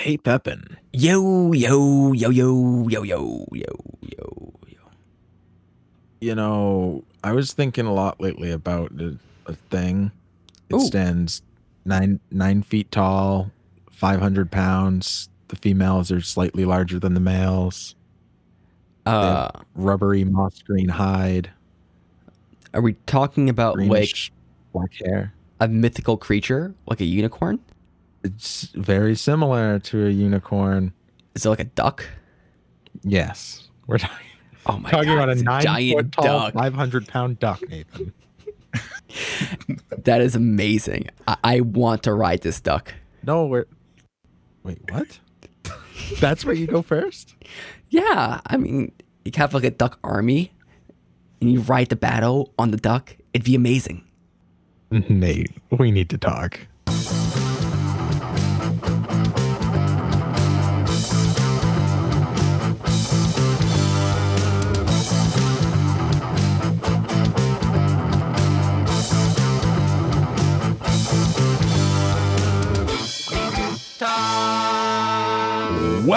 Hey, Pepin. Yo, yo, yo, yo, yo, yo, yo, yo, yo. You know, I was thinking a lot lately about a, a thing. It Ooh. stands nine nine feet tall, five hundred pounds. The females are slightly larger than the males. Uh, Rubbery moss green hide, are we talking about like greenish black hair. a mythical creature, like a unicorn? It's very similar to a unicorn. Is it like a duck? Yes, we're talking, Oh my talking god, about a nine giant foot tall, duck. five hundred pound duck, Nathan. That is amazing. I-, I want to ride this duck. No, we're wait, what? That's where you go first. Yeah, I mean, you have like a duck army, and you ride the battle on the duck. It'd be amazing. Nate, we need to talk.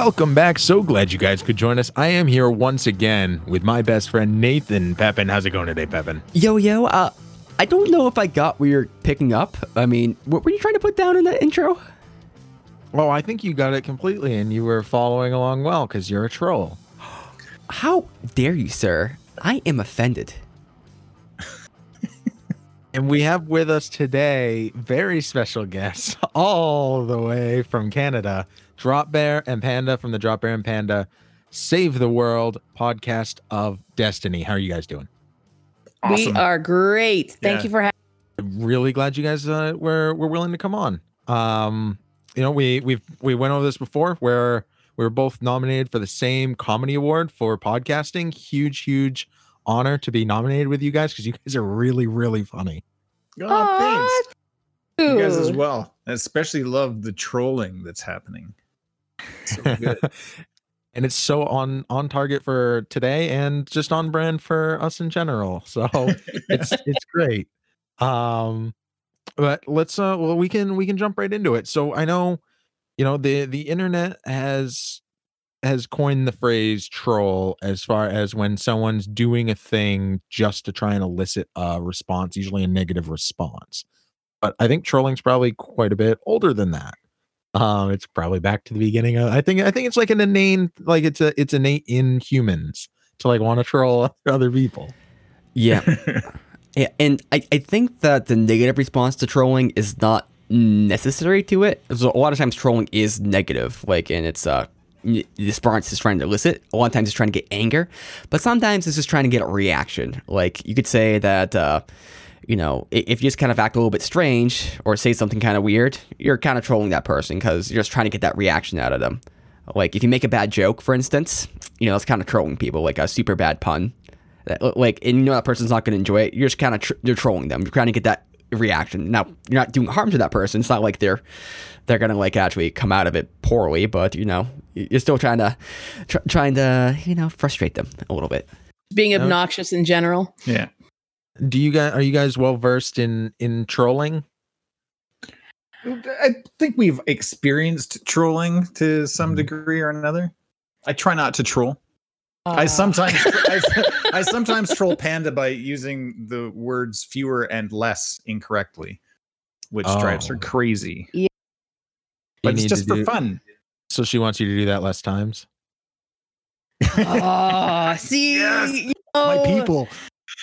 Welcome back. So glad you guys could join us. I am here once again with my best friend Nathan Pepin. How's it going today, Pepin? Yo, yo, uh, I don't know if I got what you're picking up. I mean, what were you trying to put down in that intro? Oh, I think you got it completely and you were following along well because you're a troll. How dare you, sir? I am offended. And we have with us today very special guests all the way from Canada, Drop Bear and Panda from the Drop Bear and Panda Save the World podcast of Destiny. How are you guys doing? We are great. Thank Yeah. you for having I'm really glad you guys uh, were were willing to come on. Um, you know, we we've we went over this before where we were both nominated for the same comedy award for podcasting. Huge, huge honor to be nominated with you guys because you guys are really, really funny. Oh, Aw, thanks. You guys as well. I especially love the trolling that's happening. So good. and it's so on on target for today and just on brand for us in general. So it's it's great. Um but let's uh well we can we can jump right into it. So I know you know the the internet has has coined the phrase troll as far as when someone's doing a thing just to try and elicit a response, usually a negative response. But I think trolling's probably quite a bit older than that. Um, it's probably back to the beginning. Of, I think I think it's like an innate, like it's a it's innate in humans to like want to troll other people. Yeah. yeah. And I, I think that the negative response to trolling is not necessary to it. So a lot of times trolling is negative, like, and it's, uh, the response is trying to elicit. A lot of times it's trying to get anger, but sometimes it's just trying to get a reaction. Like, you could say that, uh, you know, if you just kind of act a little bit strange or say something kind of weird, you're kind of trolling that person because you're just trying to get that reaction out of them. Like, if you make a bad joke, for instance, you know, that's kind of trolling people, like a super bad pun that- like and you know that person's not going to enjoy it you're just kind of tr- you're trolling them you're trying to get that reaction now you're not doing harm to that person it's not like they're they're going to like actually come out of it poorly but you know you're still trying to tr- trying to you know frustrate them a little bit being obnoxious in general. yeah. Do you guys are you guys well versed in in trolling? I think we've experienced trolling to some Mhm. degree or another. I try not to troll. Uh, I sometimes I, I sometimes troll Panda by using the words fewer and less incorrectly, which drives her Oh. crazy. Yeah. But You it's just for do- fun. So she wants you to do that less times. oh, see, Yes, you My people.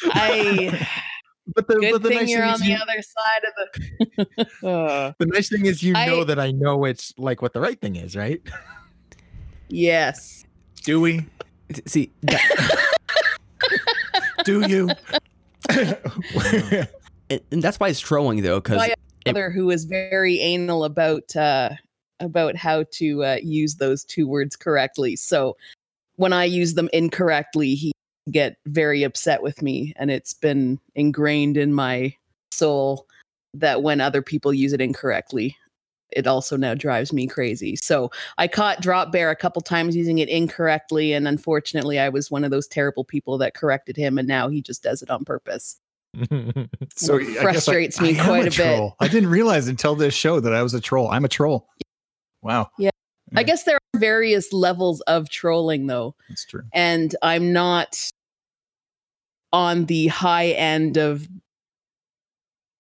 I But the, good but the thing nice you're thing on is the you, other side of the. Uh, the nice thing is you know that I know it's like what the right thing is, right? yes. Do we? see that, Do you? and, and that's why it's trolling though because My it- other who is very anal about uh, about how to uh, use those two words correctly. So when I use them incorrectly, he get very upset with me, and it's been ingrained in my soul that when other people use it incorrectly, it also now drives me crazy. So I caught Drop Bear a couple times using it incorrectly, and unfortunately, I was one of those terrible people that corrected him, and now he just does it on purpose. so it I guess I- frustrates me I quite a bit. I didn't realize until this show that I was a troll. I'm a troll. Wow. Yeah. I guess there various levels of trolling though, That's true. and I'm not on the high end of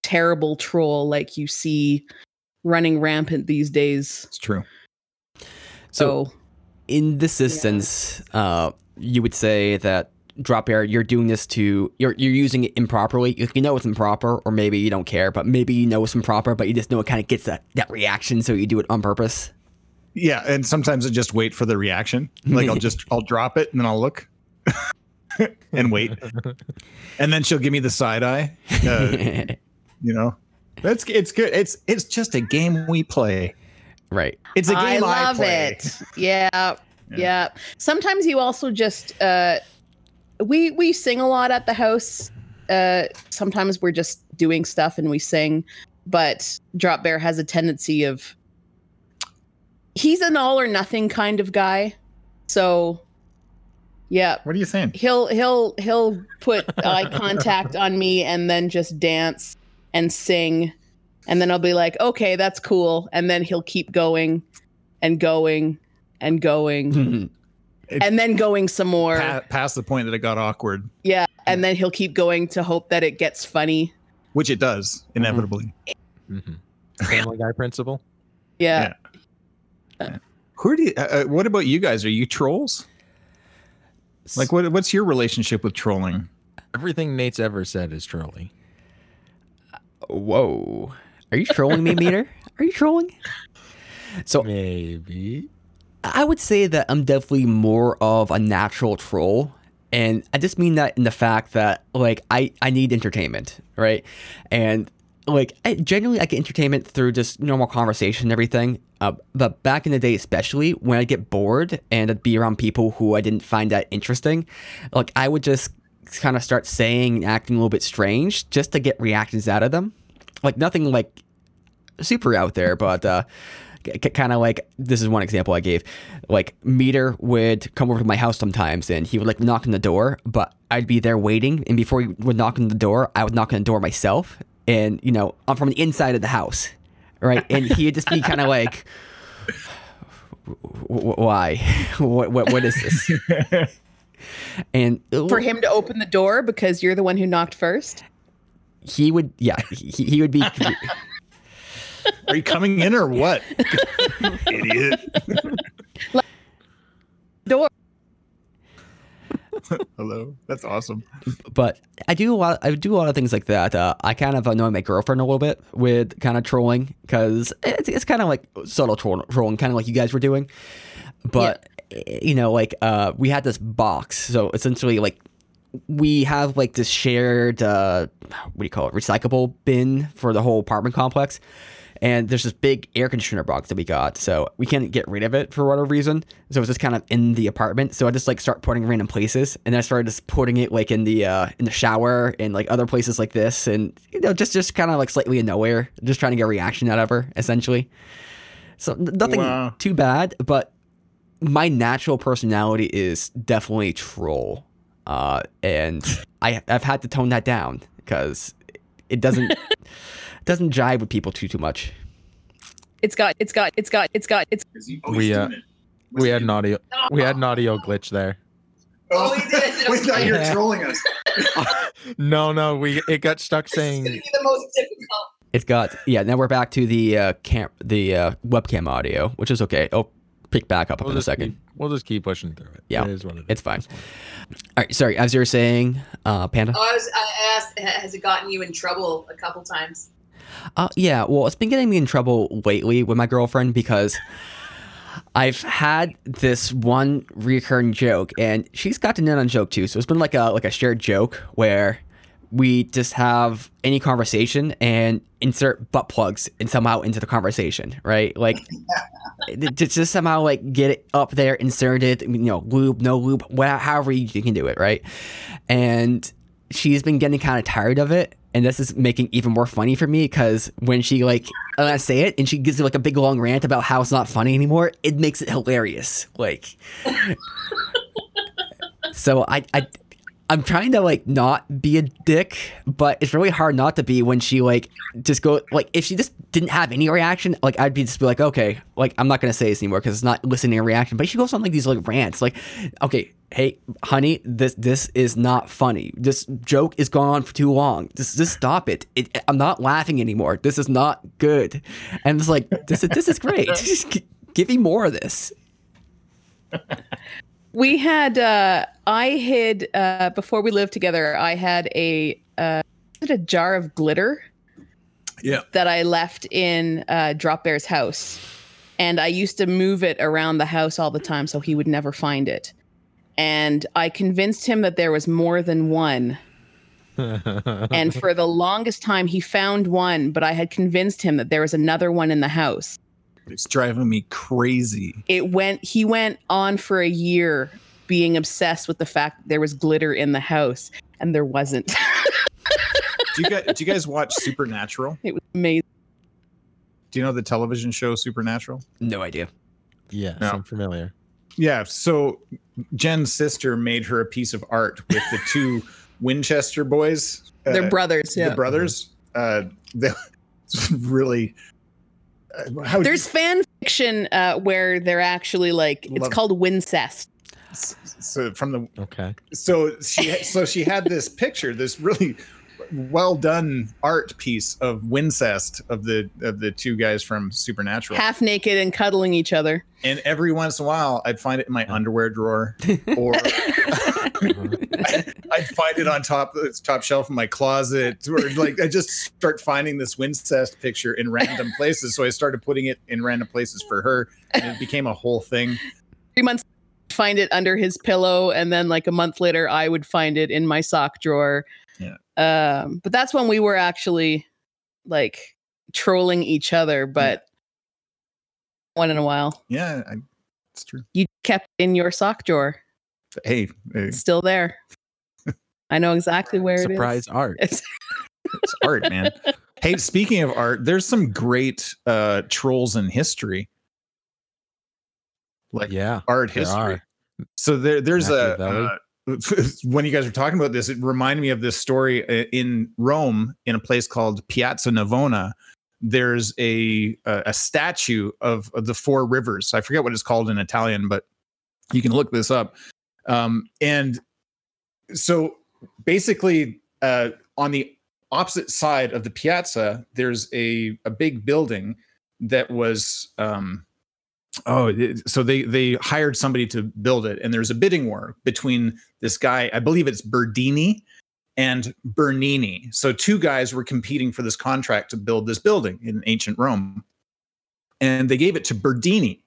terrible troll like you see running rampant these days. It's true. So, So, in this instance, uh, you would say that Drop Bear, you're doing this to you're you're using it improperly. You, you know it's improper, or maybe you don't care, but maybe you know it's improper, but you just know it kind of gets that that reaction, so you do it on purpose. Yeah, and sometimes I just wait for the reaction. Like I'll just I'll drop it and then I'll look and wait, and then she'll give me the side eye. Uh, you know, that's it's good. It's it's just a game we play. right. It's a game I, love play. it. Yeah, yeah. Sometimes you also just uh we we sing a lot at the house. Uh sometimes we're just doing stuff and we sing, but Drop Bear has a tendency of he's an all or nothing kind of guy. So yeah, What are you saying? he'll he'll he'll put eye contact on me and then just dance and sing and then I'll be like, "Okay, that's cool." And then he'll keep going and going and going and then going some more. Pa- past the point that it got awkward, Yeah, and then he'll keep going to hope that it gets funny. which it does inevitably. Mhm. Family Guy principle. Yeah. Who do you, uh, uh, what about you guys? Are you trolls? Like, what what's your relationship with trolling? Everything Nate's ever said is trolling. Whoa. Are you trolling me, Meader? Are you trolling? So Maybe. I would say that I'm definitely more of a natural troll. And I just mean that in the fact that like I, I need entertainment, right? And like I, generally I get entertainment through just normal conversation and everything. Uh, but back in the day, especially when I get bored and I'd be around people who I didn't find that interesting, like I would just kind of start saying and acting a little bit strange just to get reactions out of them. Like nothing like super out there, but uh, kind of like this is one example I gave. Like Meader would come over to my house sometimes, and he would like knock on the door, but I'd be there waiting, and before he would knock on the door, I would knock on the door myself, and you know I'm from the inside of the house, right? And he'd just be kind of like. "Wh- wh- Why? What, what what is this? And For him to open the door because you're the one who knocked first. he would, yeah, he, he would be. Are you coming in or what? Idiot. Door. Hello. That's awesome. but I do a lot. I do a lot of things like that. Uh, I kind of annoy my girlfriend a little bit with kind of trolling because it's, it's kind of like subtle troll, trolling, kind of like you guys were doing. But eh, you know, like uh, we had this box, so essentially, like we have like this shared uh, what do you call it, recyclable bin for the whole apartment complex. And there's this big air conditioner box that we got, so we can't get rid of it for whatever reason. So it's just kind of in the apartment. So I just like start putting random places, and then I started just putting it like in the uh, in the shower and like other places like this, and you know just just kind of like slightly in nowhere, just trying to get a reaction out of her, essentially. So nothing Wow. too bad, but my natural personality is definitely troll, uh, and I I've had to tone that down because it doesn't doesn't jive with people too too much. It's got it's got it's got it's got it's We uh, we had an audio we had an audio glitch there. Oh, we did. we thought you were trolling us. No, no, we it got stuck This is saying gonna be the most difficult. It's got yeah. Now we're back to the uh, cam the uh, webcam audio, which is okay. I'll pick back up we'll in a second. keep, we'll just keep pushing through it. Yeah, it is what it is. It's fine. All right, sorry. As you were saying, uh, Panda. Oh, I was. I asked, has it gotten you in trouble a couple times? Uh, yeah, well, it's been getting me in trouble lately with my girlfriend because I've had this one recurring joke, and she's gotten in on joke too. So it's been like a like a shared joke where we just have any conversation and insert butt plugs and somehow into the conversation, right? Like it- just somehow like get it up there, insert it, you know, loop, no loop, wha- however you can do it, right? And she's been getting kind of tired of it and this is making even more funny for me because when she like when I say it and she gives me like a big long rant about how it's not funny anymore, it makes it hilarious. Like, so I I I'm trying to like not be a dick, but it's really hard not to be when she like just go like if she just didn't have any reaction, like I'd be just be like, okay, like I'm not gonna say this anymore because it's not listening to reaction. But she goes on like these like rants, like, okay, hey, honey, this this is not funny. This joke is going on for too long. Just just stop it. it I'm not laughing anymore. This is not good. And it's like this is this is great. Just g- give me more of this. We had uh I hid uh before we lived together, I had a uh a jar of glitter Yeah. that I left in uh Drop Bear's house. And I used to move it around the house all the time so he would never find it. And I convinced him that there was more than one. And for the longest time he found one, but I had convinced him that there was another one in the house. It's driving me crazy. it went he went on for a year being obsessed with the fact that there was glitter in the house and there wasn't Do you guys do you guys watch Supernatural? it was amazing Do you know the television show Supernatural? No idea. yes, No. I'm familiar. Yeah. So Jen's sister made her a piece of art with the two Winchester boys. they're uh, brothers The yeah brothers. Uh, they it's really. Uh, how would there's fan fiction uh, where they're actually like it's Love- called wincest so from the Okay. so she so she had this picture, this really well done art piece of Wincest of the of the two guys from Supernatural. half naked and cuddling each other and every once in a while, I'd find it in my underwear drawer, or I'd find it on top the top shelf in my closet, or like I just start finding this Wincest picture in random places. So I started putting it in random places for her, and it became a whole thing. three months find it under his pillow and then like a month later i would find it in my sock drawer Yeah. Um but that's when we were actually like trolling each other but one in a while Yeah, I, it's true. you kept in your sock drawer Hey, hey, it's still there i know exactly where it is. Surprise art. it is it's art, man. Hey, speaking of art, there's some great uh trolls in history. Like Yeah. art history. are. So there, there's a Machiavelli. uh, when you guys are talking about this, it reminded me of this story uh, in Rome, in a place called Piazza Navona. There's a a, statue of, of the four rivers. I forget what it's called in Italian, but you can look this up. Um, and so basically, uh, on the opposite side of the piazza, there's a a big building that was um, oh so they they hired somebody to build it and there's a bidding war between this guy i believe it's berdini and bernini. So two guys were competing for this contract to build this building in ancient rome and they gave it to berdini.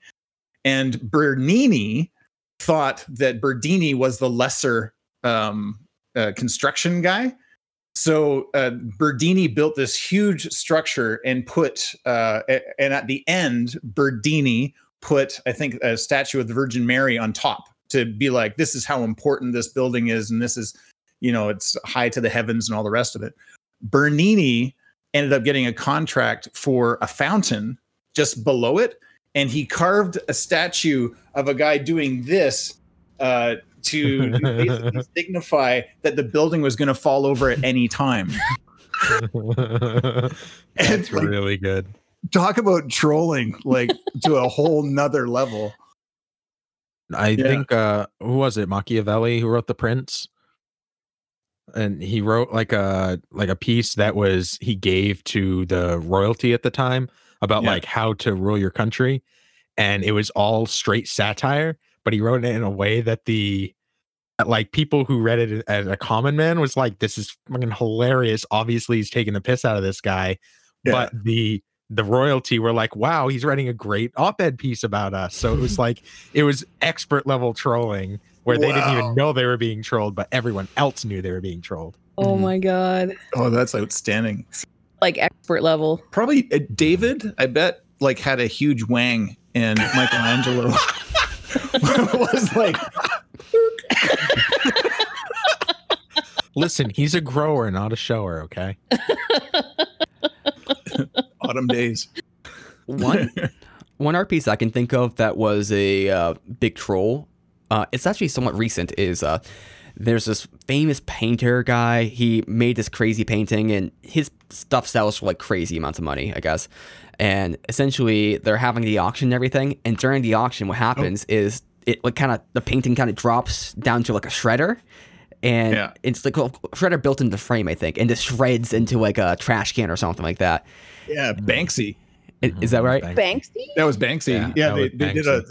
And bernini thought that berdini was the lesser um, uh, construction guy. So uh, Berdini built this huge structure and put, uh, and at the end, Berdini put, I think, a statue of the Virgin Mary on top to be like, this is how important this building is, and this is, you know, it's high to the heavens and all the rest of it. Bernini ended up getting a contract for a fountain just below it, and he carved a statue of a guy doing this. Uh, to basically signify that the building was going to fall over at any time. That's like- really good. Talk about trolling like to a whole nother level. I Yeah. think uh who was it? Machiavelli who wrote The Prince? And he wrote like a like a piece that was he gave to the royalty at the time about Yeah. like how to rule your country. And it was all straight satire, but he wrote it in a way that the that, like people who read it as a common man was like, this is fucking hilarious. Obviously, he's taking the piss out of this guy. Yeah. But the the royalty were like, wow, he's writing a great op-ed piece about us. So it was like it was expert level trolling where they didn't even know they were being trolled, but everyone else knew they were being trolled. oh Mhm. my god Oh, that's outstanding. like expert level Probably uh, David, I bet, like had a huge wang, and Michelangelo was like, Listen, he's a grower, not a shower, okay? Autumn days. One one art piece I can think of that was a uh, big troll. Uh, it's actually somewhat recent. Is uh, there's this famous painter guy. He made this crazy painting, and his stuff sells for like crazy amounts of money, I guess. And essentially, they're having the auction and everything. And during the auction, what happens is it like kind of the painting kind of drops down to like a shredder. And Yeah. it's like a shredder built into the frame, I think, and just shreds into like a trash can or something like that. Yeah, mm-hmm. Banksy. I- Is that mm-hmm. right? Banksy? That was Banksy. Yeah, Yeah, that they, was they did a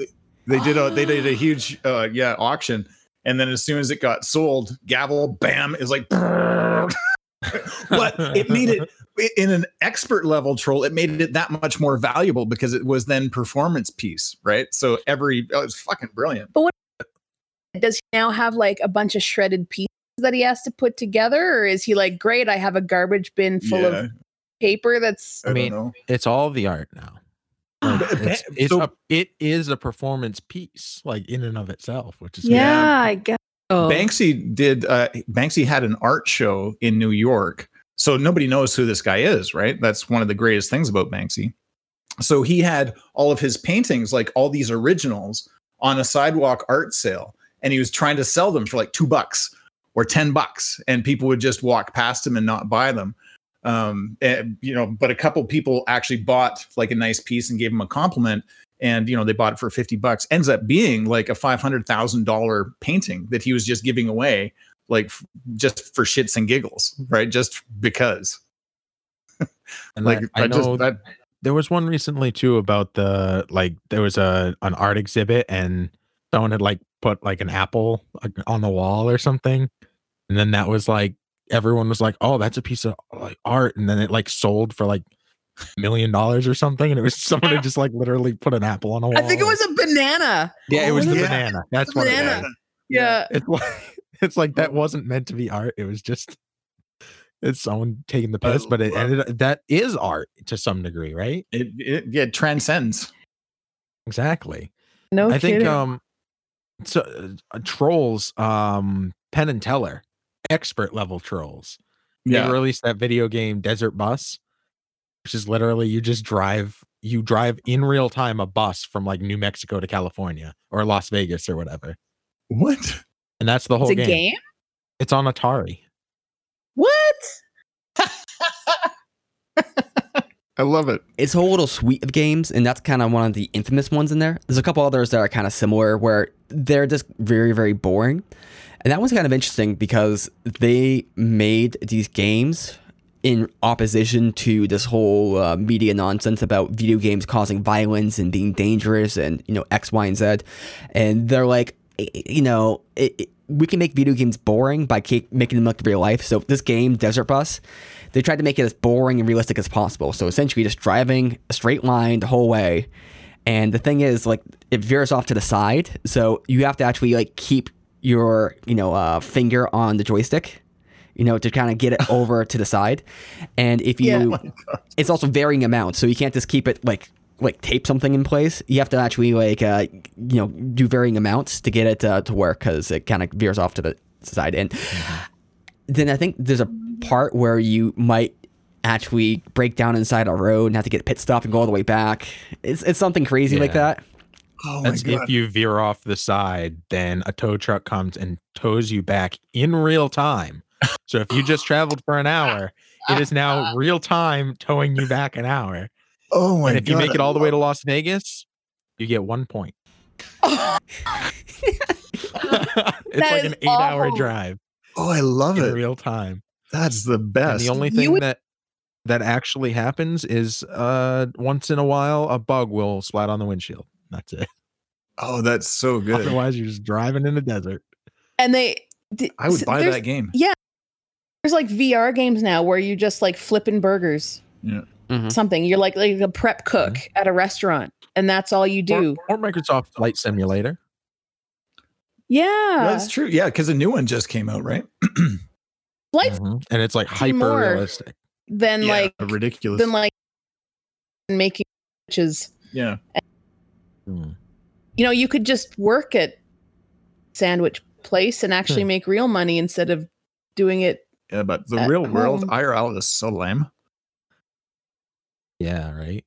they did a they did a ah. huge uh yeah auction, and then as soon as it got sold, gavel bam is like. but it made it in an expert level troll. It made it that much more valuable because it was then performance piece, right? So every oh, it's fucking brilliant. Does he now have like a bunch of shredded pieces that he has to put together? Or is he like, great, I have a garbage bin full Yeah, of paper that's I, I mean, know. It's all the art now. Like, it's, it's so- a, it is a performance piece, like in and of itself, which is yeah, I guess. Oh. Banksy did uh Banksy had an art show in New York. So nobody knows who this guy is, right? That's one of the greatest things about Banksy. So he had all of his paintings, like all these originals, on a sidewalk art sale, and he was trying to sell them for like two bucks or ten bucks, and people would just walk past him and not buy them. Um, and, you know, but a couple people actually bought like a nice piece and gave him a compliment, and you know they bought it for 50 bucks. Ends up being like a $500000 painting that he was just giving away like f- just for shits and giggles right? Just because. And like like I, know just that there was one recently too about the like there was a an art exhibit and someone had like put like an apple like, on the wall or something, and then that was like everyone was like, "Oh, that's a piece of like art," and then it like sold for like a million dollars or something, and it was someone had just like literally put an apple on a wall. I think it was a banana. yeah, it was the Yeah. banana. That's The what banana. it was. Yeah. It's like it's like that wasn't meant to be art. It was just it's someone taking the piss, but it ended that is art to some degree, right? it, it yeah it transcends Exactly. No I think um so uh, trolls um Penn and Teller expert level trolls. yeah They released that video game Desert Bus which is literally you just drive you drive in real time a bus from like New Mexico to California or Las Vegas or whatever. what And that's the whole it's a game. game? It's on Atari. What? i love it It's a whole little suite of games, and that's kind of one of the infamous ones in there. There's a couple others that are kind of similar where they're just very, very boring. And that one's kind of interesting because they made these games in opposition to this whole uh, media nonsense about video games causing violence and being dangerous and, you know, X, Y, and Z. And they're like, you know, it- we can make video games boring by making them look real life. So this game, Desert Bus, they tried to make it as boring and realistic as possible. So essentially, just driving a straight line the whole way. And the thing is, like, it veers off to the side, so you have to actually like keep your, you know, uh, finger on the joystick, you know, to kind of get it over to the side. And if Yeah. you, it's also varying amounts, so you can't just keep it like like tape something in place. You have to actually like uh, you know do varying amounts to get it uh, to work because it kind of veers off to the side. And then I think there's a part where you might actually break down inside a road and have to get a pit stop and go all the way back. It's it's something crazy like that. oh That's if you veer off the side, then a tow truck comes and tows you back in real time. So if you just traveled for an hour, it is now real time towing you back an hour. Oh my and if you make it all the way to Las Vegas, you get one point. it's That like an eight-hour drive oh i love in it real time. that's the And best the only thing would- that that actually happens is uh once in a while a bug will splat on the windshield. That's it. oh that's so good Otherwise, you're just driving in the desert. And they. I would s- buy that game Yeah, There's like VR games now where you just like flipping burgers, Mhm. something. You're like like a prep cook at a restaurant, and that's all you do. Or, or Microsoft Flight Simulator. yeah, that's true yeah because a new one just came out right Flight Mhm. And it's like hyper realistic. then yeah, like ridiculous then like making is yeah Mm. you know you could just work at sandwich place and actually make real money instead of doing it yeah but the At real world irl is so lame Yeah, right.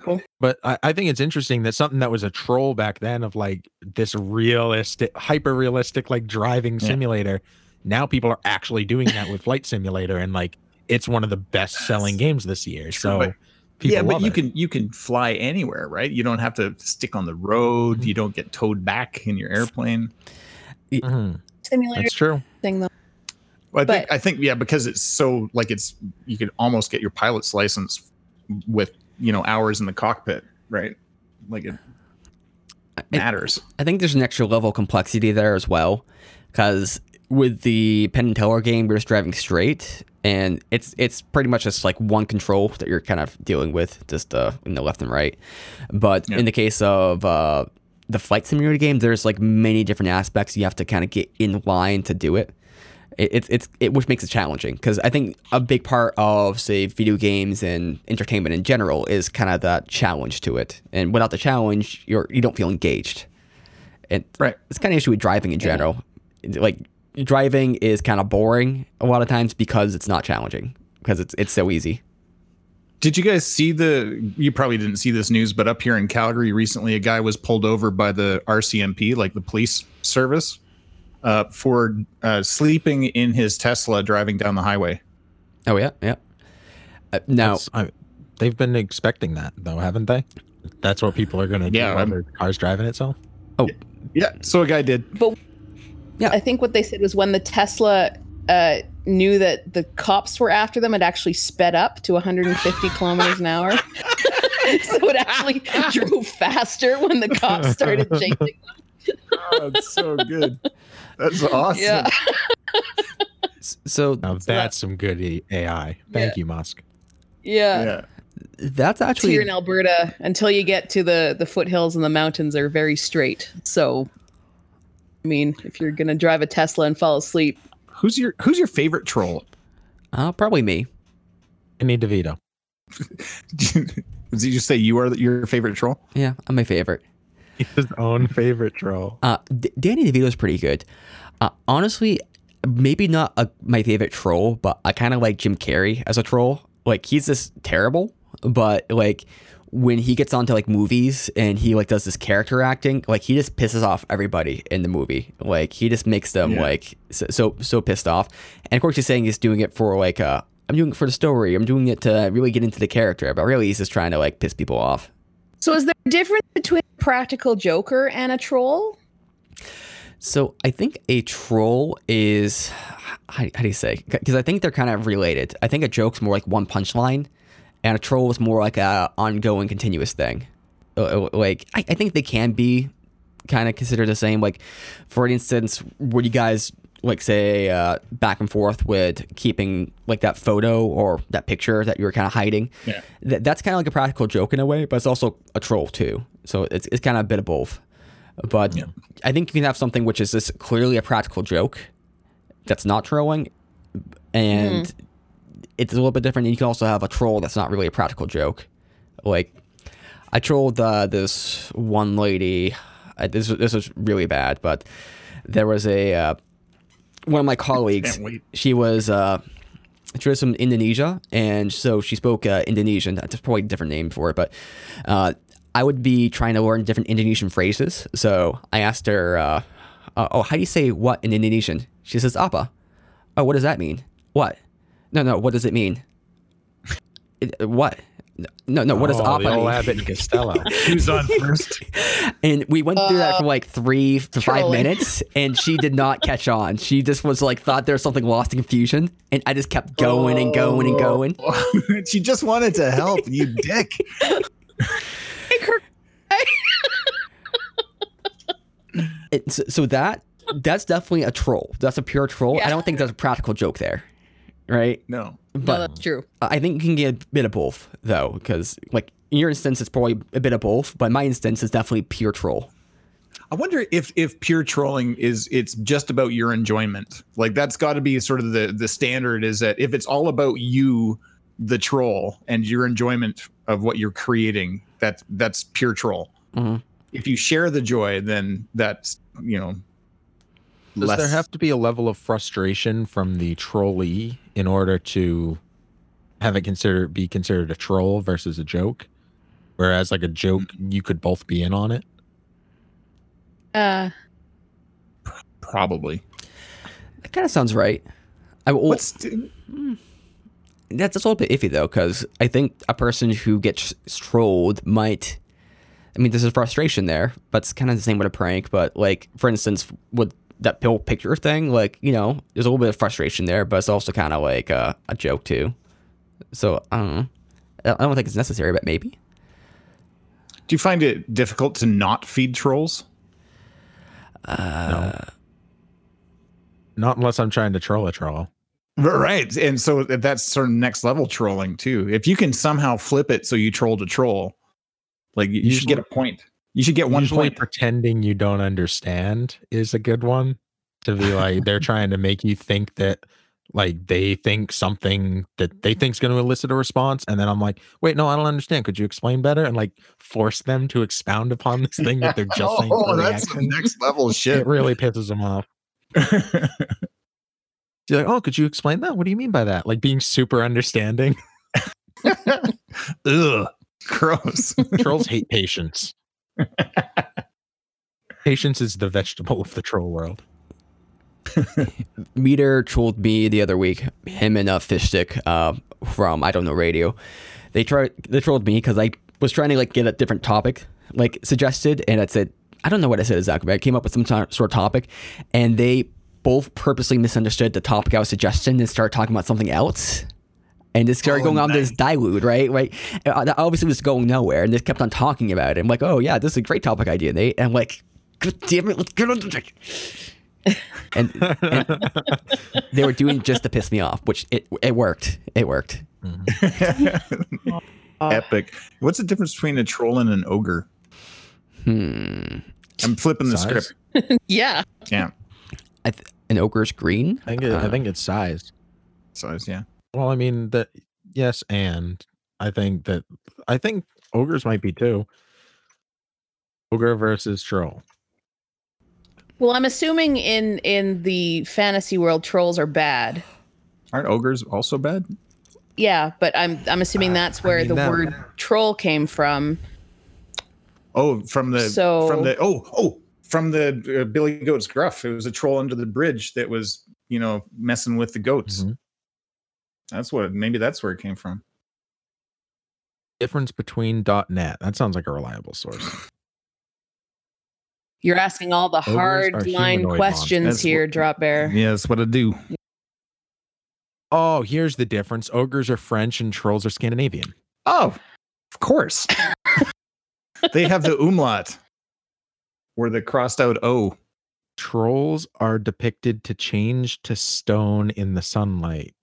Cool. But I, I think it's interesting that something that was a troll back then of like this realistic, hyper realistic, like driving Yeah. simulator. Now people are actually doing that with Flight Simulator, and like it's one of the best selling games this year. True, So but- people yeah, but love you it. can you can fly anywhere, right? You don't have to stick on the road. You don't get towed back in your airplane. Mhm. Simulator That's true. thing though. Well, I think I think yeah, because it's so like it's you could almost get your pilot's license with you know hours in the cockpit, right? Like it matters. I think there's an extra level of complexity there as well, because with the Penn and Teller game, you're just driving straight, and it's it's pretty much just like one control that you're kind of dealing with, just uh, in the left and right. But Yeah. in the case of uh, the flight simulator game, there's like many different aspects you have to kind of get in line to do it. It, it's it's it which makes it challenging because I think a big part of say video games and entertainment in general is kind of that challenge to it, and without the challenge, you're you don't feel engaged. And Right. it's kind of issue with driving in general. Like driving is kind of boring a lot of times because it's not challenging because it's it's so easy. Did you guys see the? You probably didn't see this news, but up here in Calgary recently, a guy was pulled over by the RCMP, like the police service, uh, for uh, sleeping in his Tesla driving down the highway. Oh yeah, yeah. Uh, now I, they've been expecting that though, haven't they? That's what people are going to Yeah, do. I'm- When their car's driving itself. Oh yeah, so a guy did. Yeah. I think what they said was when the Tesla uh, knew that the cops were after them, it actually sped up to 150 kilometers an hour. so it actually drove faster when the cops started chasing. Oh, that's so good. That's awesome. Yeah. so Now So that's some good AI. Thank you, Musk. Yeah. Yeah. that's actually Here in Alberta, until you get to the the foothills and the mountains, are very straight. So, I mean, if you're gonna drive a Tesla and fall asleep, Who's your Who's your favorite troll? uh, probably me. Andy DeVito. Did you just say you are your favorite troll? Yeah, I'm my favorite. His own favorite troll. Uh, D- Danny DeVito's pretty good. Uh, honestly, maybe not a, my favorite troll, but I kind of like Jim Carrey as a troll. Like he's just terrible, but like when he gets onto like movies and he like does this character acting, like he just pisses off everybody in the movie. Like he just makes them Yeah. like so, so so pissed off. And of course, he's saying he's doing it for like uh, I'm doing it for the story. I'm doing it to really get into the character, but really he's just trying to like piss people off. So is there a difference between a practical joker and a troll? So I think a troll is how, how do you say? Because I think they're kind of related. I think a joke's more like one punchline, and a troll is more like a ongoing, continuous thing. Uh, uh, Like I, I think they can be kind of considered the same. Like for instance, would you guys like say uh, back and forth with keeping like that photo or that picture that you were kind of hiding? Yeah. Th- that's kind of like a practical joke in a way, but it's also a troll too. So it's it's kind of a bit of both. But Yeah. I think you can have something which is this clearly a practical joke that's not trolling, and it's a little bit different. And you can also have a troll that's not really a practical joke. Like I trolled uh, this one lady. Uh, this this was really bad, but there was a uh, one of my colleagues. She was uh, she was from Indonesia, and so she spoke uh, Indonesian. That's probably a different name for it, but uh, I would be trying to learn different Indonesian phrases. So I asked her, uh, uh, "Oh, how do you say what in Indonesian?" She says, "Apa." Oh, what does that mean? What? No, no. What does it mean? It, what? No, no. What does oh, apa the old? Abbott and Costello. Who's on first? And we went through that for like three to five minutes, and she did not catch on. She just was like thought there was something lost in confusion, and I just kept going and going and going. she just wanted to help. You dick. Make so, so that that's definitely a troll. That's a pure troll. I don't think there's a practical joke there, right? No. No, But that's true. I think you can get a bit of both though, because like in your instance, it's probably a bit of both, but in my instance, it's definitely pure troll. I wonder if if pure trolling is it's just about your enjoyment. Like that's got to be sort of the the standard is that if it's all about you the troll and your enjoyment of what you're creating, that that's pure troll. Mhm. If you share the joy, then that's, you know, Does less there have to be a level of frustration from the trollee in order to have it considered be considered a troll versus a joke? Whereas like a joke, you could both be in on it. Uh, Probably. That kind of sounds right. I, well, What's that's, that's a little bit iffy though, because I think a person who gets trolled might. I mean, there's a frustration there, but it's kind of the same with a prank. But like, for instance, with that pill picture thing, like you know, there's a little bit of frustration there, but it's also kind of like a, a joke too. So I don't know. I I don't think it's necessary, but maybe. Do you find it difficult to not feed trolls? No. Uh, not unless I'm trying to troll a troll. Right. And so that's sort of next level trolling too. If you can somehow flip it so you troll to troll, like you, you should get a point. You should get one Usually point. pretending you don't understand is a good one. To be like they're trying to make you think that like they think something that they think's going to elicit a response, and then I'm like, wait, no, I don't understand. Could you explain better? And like force them to expound upon this thing that they're just saying. oh, that's the next level shit. It really pisses them off. You're like, oh, could you explain that? What do you mean by that? Like being super understanding. Ugh. Gross. Trolls hate patience. patience is the vegetable of the troll world. Meader trolled me the other week. Him and uh, Fishstick uh, from I don't know radio. They tried. They trolled me because I was trying to like get a different topic like suggested, and I said I don't know what I said exactly. But I came up with some ti- sort of topic, and they both purposely misunderstood the topic I was suggesting and started talking about something else. And just started Oh, going on nice. this dilute, right? Right. Uh, that obviously was going nowhere, and they kept on talking about it. I'm like, oh yeah, this is a great topic idea, Nate. And I'm like, God damn it, let's get on the thing. and, and they were doing just to piss me off, which it it worked. It worked. Epic. What's the difference between a troll and an ogre? Hmm. I'm flipping the Size? script. yeah. Yeah. I th- an ogre's green. I think it, I Uh, think it's size. So it's- yeah. Well, I mean that yes, and I think that I think ogres might be too. Ogre versus troll. Well, I'm assuming in in the fantasy world, trolls are bad. Aren't ogres also bad? Yeah, but I'm I'm assuming Uh, that's I where mean, the that- word troll came from. Oh, from the So- from the oh oh from the uh, Billy Goat's gruff. It was a troll under the bridge that was you know messing with the goats. Mhm. That's what maybe that's where it came from. Difference between .net. That sounds like a reliable source. You're asking all the Ogres hard are line humanoid questions monsters. here, That's Drop Bear. Yeah, that's what I do. Oh, here's the difference. Ogres are French and trolls are Scandinavian. Oh, of course. they have the umlaut or the crossed out O. Trolls are depicted to change to stone in the sunlight.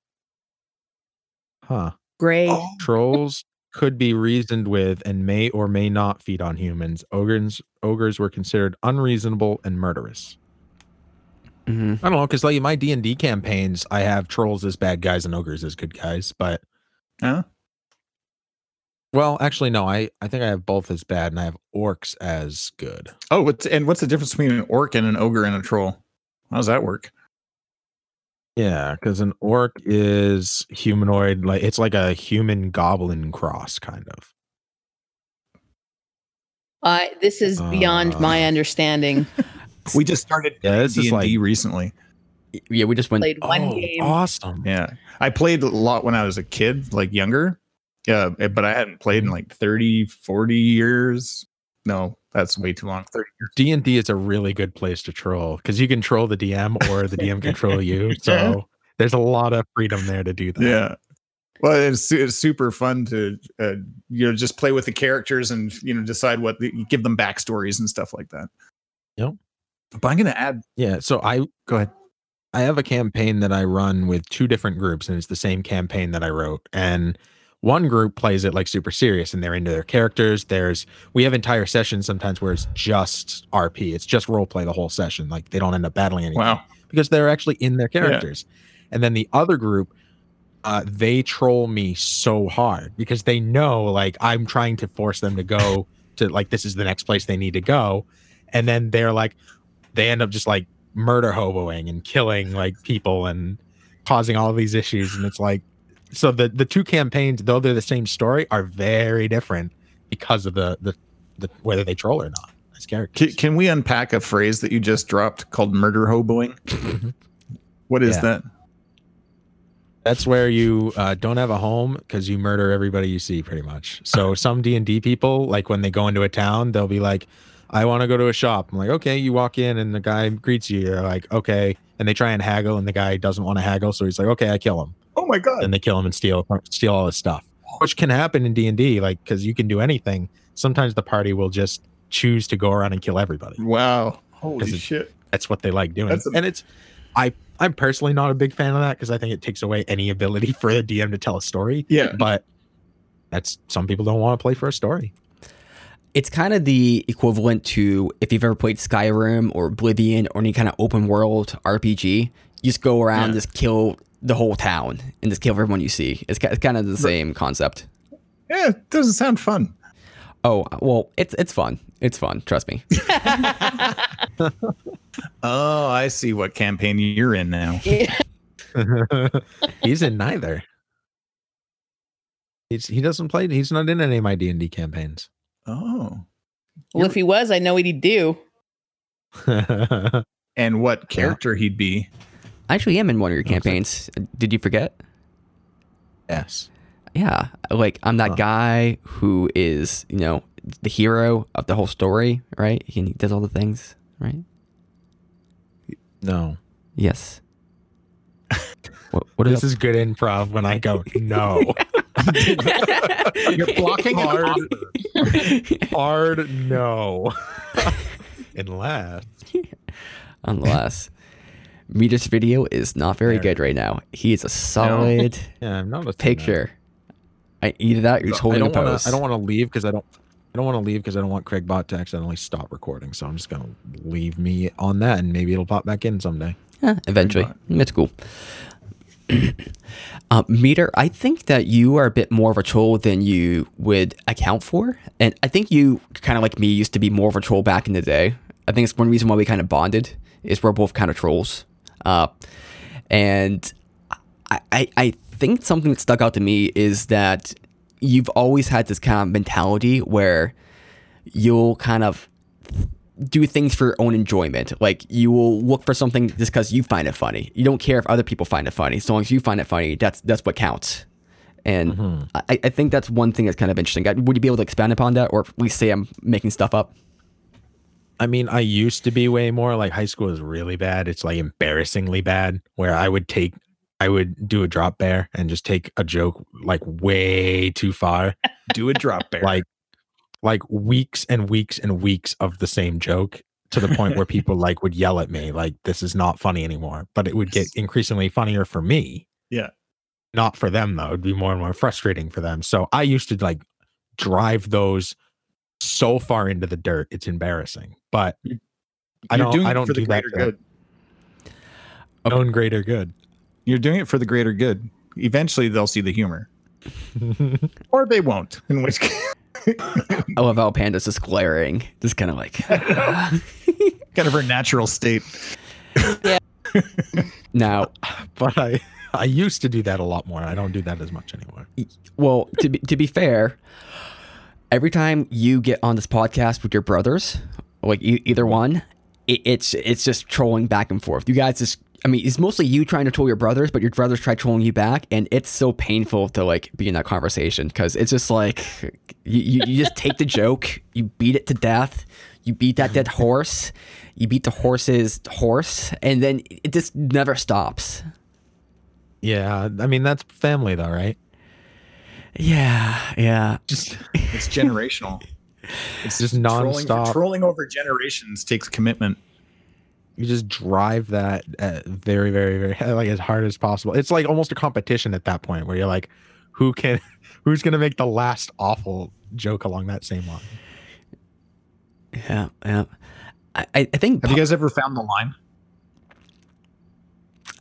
Huh. Great. Oh. Trolls could be reasoned with and may or may not feed on humans. Ogres ogres were considered unreasonable and murderous. hmm I don't know because like in my D and D campaigns, I have trolls as bad guys and ogres as good guys. But Huh? well, actually, no. I I think I have both as bad, and I have orcs as good. Oh, what's and what's the difference between an orc and an ogre and a troll? How does that work? Yeah, because an orc is humanoid, like it's like a human goblin cross, kind of. I this is beyond my Uh. understanding. We just started Yeah, this D is and D like- recently. Yeah, we just went. Played one Oh, game. Awesome. Yeah, I played a lot when I was a kid, like younger. Yeah, eh, but I hadn't played in like 30, 40 years. No, that's way too long. 30 years. D and D is a really good place to troll because you can troll the DM or the DM control you. So there's a lot of freedom there to do that. Yeah. Well, it's, it's super fun to uh, you know just play with the characters and you know decide what the, give them backstories and stuff like that. Yep. But I'm gonna add. Yeah. So I Go ahead. I have a campaign that I run with two different groups, and it's the same campaign that I wrote. And one group plays it like super serious, and they're into their characters. There's we have entire sessions sometimes where it's just RP, it's just role play the whole session. Like they don't end up battling anything Wow. because they're actually in their characters. And then the other group, uh, they troll me so hard because they know like I'm trying to force them to go to like this is the next place they need to go, and then they're like they end up just like murder hoboing and killing like people and causing all these issues and it's like so the the two campaigns though they're the same story are very different because of the the, the whether they troll or not as Can, characters. can we unpack a phrase that you just dropped called murder hoboing? what is Yeah. that? That's where you uh, don't have a home because you murder everybody you see, pretty much. So some D and D people, like when they go into a town, they'll be like, "I want to go to a shop." I'm like, "Okay." You walk in and the guy greets you. You're like, "Okay," and they try and haggle, and the guy doesn't want to haggle, so he's like, "Okay, I kill him." Oh my god. and they kill him and steal steal all his stuff, which can happen in D and D, like because you can do anything. Sometimes the party will just choose to go around and kill everybody. Wow. Holy 'Cause it- shit. That's what they like doing, a- and it's I I'm personally not a big fan of that because I think it takes away any ability for the DM to tell a story. Yeah. but that's some people don't want to play for a story. It's kind of the equivalent to if you've ever played Skyrim or Oblivion or any kind of open world RPG. You just go around, Yeah. just kill the whole town and just kill everyone you see. It's, it's kind of the same concept. Yeah, it doesn't sound fun. Oh well, it's it's fun. It's fun. Trust me. Oh, I see what campaign you're in now. he's in neither. He's he doesn't play. He's not in any of my D and D campaigns. Oh. well, if he was, I know what he'd do. And what character he'd be. I actually am in one of your Okay. campaigns. Did you forget? yes. Yeah, like I'm that Huh. guy who is, you know, the hero of the whole story, right? He he does all the things, right? No. Yes. what, what This is is good improv when I go no. You're blocking hard, hard no. Unless unless Meader's video is not very There. good right now. He is a solid yeah, I'm not a picture. I, either that or he's I holding a don't want pose. to. I don't want to leave because I don't. I don't want to leave because I don't want Craig Bot to accidentally stop recording. So I'm just gonna leave me on that, and maybe it'll pop back in someday. Yeah, eventually. It's cool. uh, Meader, I think that you are a bit more of a troll than you would account for. And I think you, kind of like me, used to be more of a troll back in the day. I think it's one reason why we kind of bonded, is we're both kind of trolls. Uh, and I, I, I think something that stuck out to me is that you've always had this kind of mentality where you'll kind of do things for your own enjoyment. Like you will look for something just because you find it funny. You don't care if other people find it funny. As long as you find it funny, that's that's what counts. And mm-hmm. I, I think that's one thing that's kind of interesting. Would you be able to expand upon that, or at least say I'm making stuff up? I mean, I used to be way more like high school is really bad. It's like embarrassingly bad, where I would take, I would do a drop bear and just take a joke like way too far, Do a drop bear. like, like weeks and weeks and weeks of the same joke to the point where people like would yell at me like this is not funny anymore. But it would get increasingly funnier for me. Yeah. not for them though. It'd be more and more frustrating for them. So I used to like drive those so far into the dirt. It's embarrassing. But I You're don't. I don't for the do that. good. Known greater good. You're doing it for the greater good. Eventually, they'll see the humor, or they won't. In which case, I love how Panda's just glaring, just kind of like. kind of her natural state. Yeah. now, but I I used to do that a lot more. I don't do that as much anymore. well, to be, to be fair, every time you get on this podcast with your brothers, like e- either one, it, it's it's just trolling back and forth. You guys just, I mean, it's mostly you trying to troll your brothers, but your brothers try trolling you back, and it's so painful to like be in that conversation because it's just like you, you, you just take the joke, you beat it to death, you beat that dead horse, you beat the horse's horse, and then it just never stops. Yeah, I mean that's family though, right? Yeah, yeah. Just It's generational. it's just trolling, nonstop. trolling over generations takes commitment. You just drive that uh, very, very, very like as hard as possible. It's like almost a competition at that point where you're like, who can, who's gonna make the last awful joke along that same line? Yeah, yeah. I, I I think Have you guys ever found the line?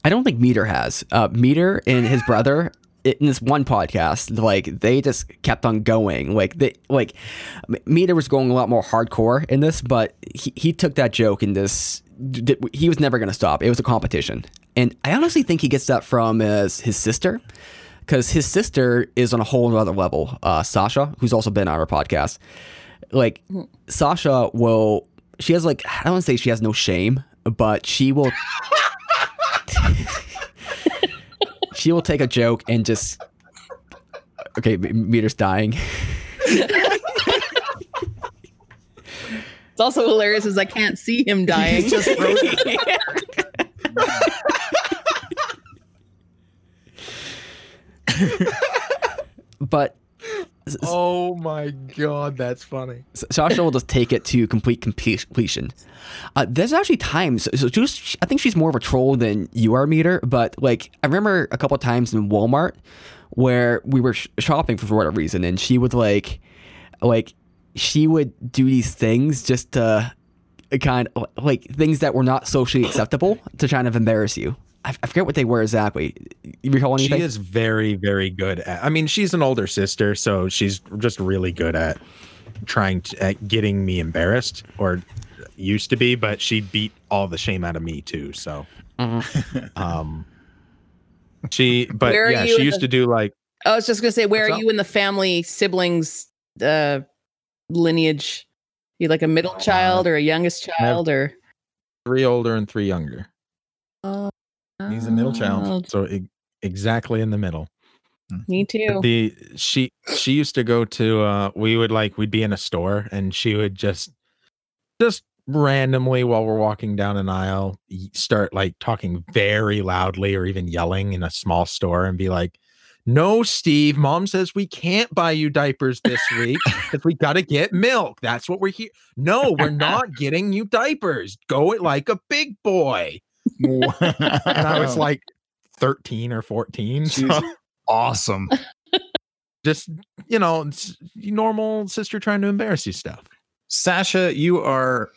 I don't think Meader has. Uh, Meader and his brother in this one podcast, like they just kept on going. Like they like Meader was going a lot more hardcore in this, but he, he took that joke in this. He was never going to stop. It was a competition, and I honestly think he gets that from his, his sister. because his sister is on a whole other level. Uh, Sasha, who's also been on our podcast, like Sasha will. She has like I don't want to say she has no shame, but she will. she will take a joke and just. Okay, M- Meader's dying. It's also hilarious as I can't see him dying. just frozen. but Oh my god, that's funny. Sasha will just take it to complete completion. Uh, there's actually times, so just I think she's more of a troll than you are, Meader. But like I remember a couple times in Walmart where we were sh- shopping for whatever reason, and she would like, like she would do these things just to kind of like things that were not socially acceptable to kind of embarrass you. I, I forget what they were exactly. You recall anything? She is very, very good at. I mean, she's an older sister, so she's just really good at trying to at getting me embarrassed, or used to be. But she beat all the shame out of me too. So, um, she. But Where yeah, she used the- to do like I was just gonna say, where What's are up? you in the family siblings uh lineage? You like a middle Uh, child or a youngest child or three older and three younger. oh, He's a middle child. So e- exactly in the middle. Me too. the she she used to go to uh we would like we'd be in a store and she would just just randomly while we're walking down an aisle start like talking very loudly or even yelling in a small store and be like no steve mom says we can't buy you diapers this week because we got to get milk that's what we're here no we're not getting you diapers go it like a big boy and i was like 13 or 14 so- awesome. just you know normal sister trying to embarrass you stuff Sasha, you are